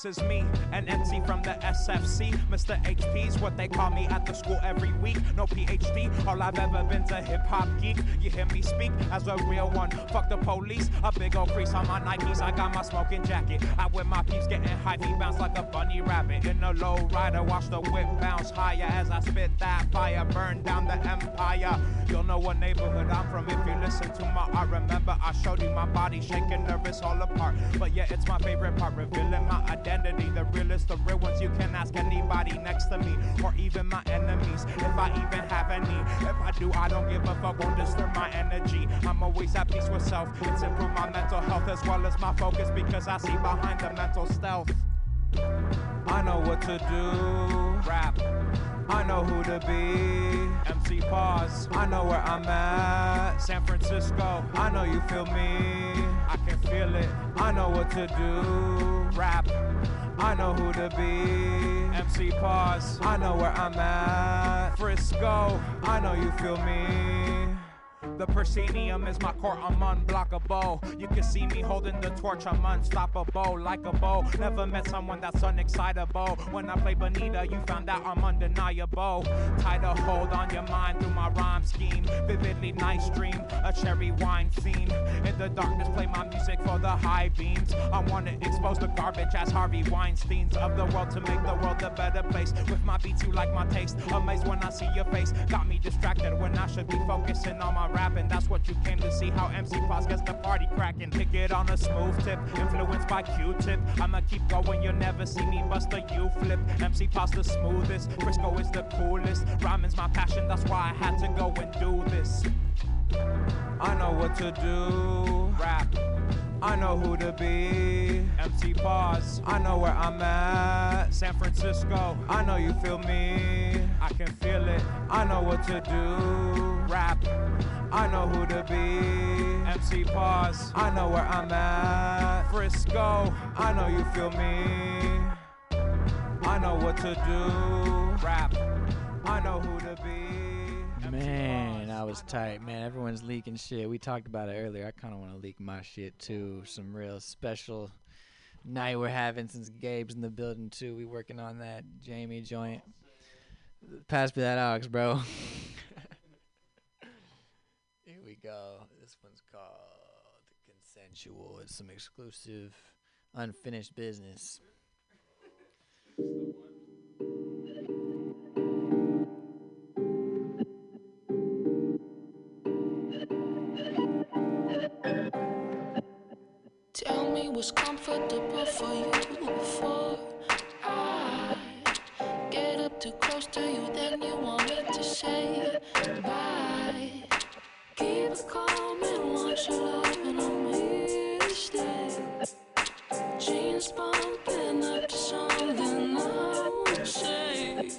This is me, an MC from the SFC. Mr. HP's what they call me at the school every week. No PhD, all I've ever been's a hip hop geek. You hear me speak as a real one. Fuck the police, a big old crease on my Nikes. I got my smoking jacket. I wear my peeps getting high, feet bounce like a bunny rabbit. In a low rider, watch the whip bounce higher as I spit that fire, burn down the empire. You'll know what neighborhood I'm from if you listen to my art. Remember, I showed you my body shaking, nervous, all apart. But yeah, it's my favorite part, revealing my identity. The realest, the real ones. You can ask anybody next to me, or even my enemies, if I even have any. If I do, I don't give a fuck, won't disturb my energy. I'm always at peace with self. It's improved my mental health as well as my focus because I see behind the mental stealth. I know what to do. Rap. I know who to be. MC Pause. I know where I'm at. San Francisco. I know you feel me. I can feel it. I know what to do. Rap. I know who to be. MC Pause. I know where I'm at. Frisco. I know you feel me. The proscenium is my court, I'm unblockable. You can see me holding the torch, I'm unstoppable, like a bow. Never met someone that's unexcitable. When I play Bonita, you found out I'm undeniable. Tied a hold on your mind through my rhyme scheme. Vividly nice dream, a cherry wine scene. In the darkness, play my music for the high beams. I wanna expose the garbage as Harvey Weinstein's of the world to make the world a better place. With my beats, you like my taste. Amazed when I see your face. Got me distracted when I should be focusing on my rapping. That's what you came to see. How MC Pause gets the party cracking. Pick it on a smooth tip. Influenced by Q-tip. I'ma keep going. You'll never see me bust a U flip. MC Pause the smoothest. Frisco is the coolest. Rhyming's my passion. That's why I had to go and do this. I know what to do. Rap. I know who to be. MC Pause. I know where I'm at. San Francisco. I know you feel me. I can feel it. I know what to do. Rap. I know who to be. MC Pause. I know where I'm at. Frisco. I know you feel me. I know what to do. Rap. I know who to be. Man, I was tight. Man, everyone's leaking shit. We talked about it earlier. I kind of want to leak my shit too. Some real special night we're having since Gabe's in the building too. We working on that Jamie joint. Pass me that aux, bro. Here we go. This one's called the Consensual. It's some exclusive, unfinished business. Tell me what's comfortable for you before I get up too close to you. Then you want me to say bye. Keep it calm and watch your love and I'm here to stay. Jeans bumping up to something I would say.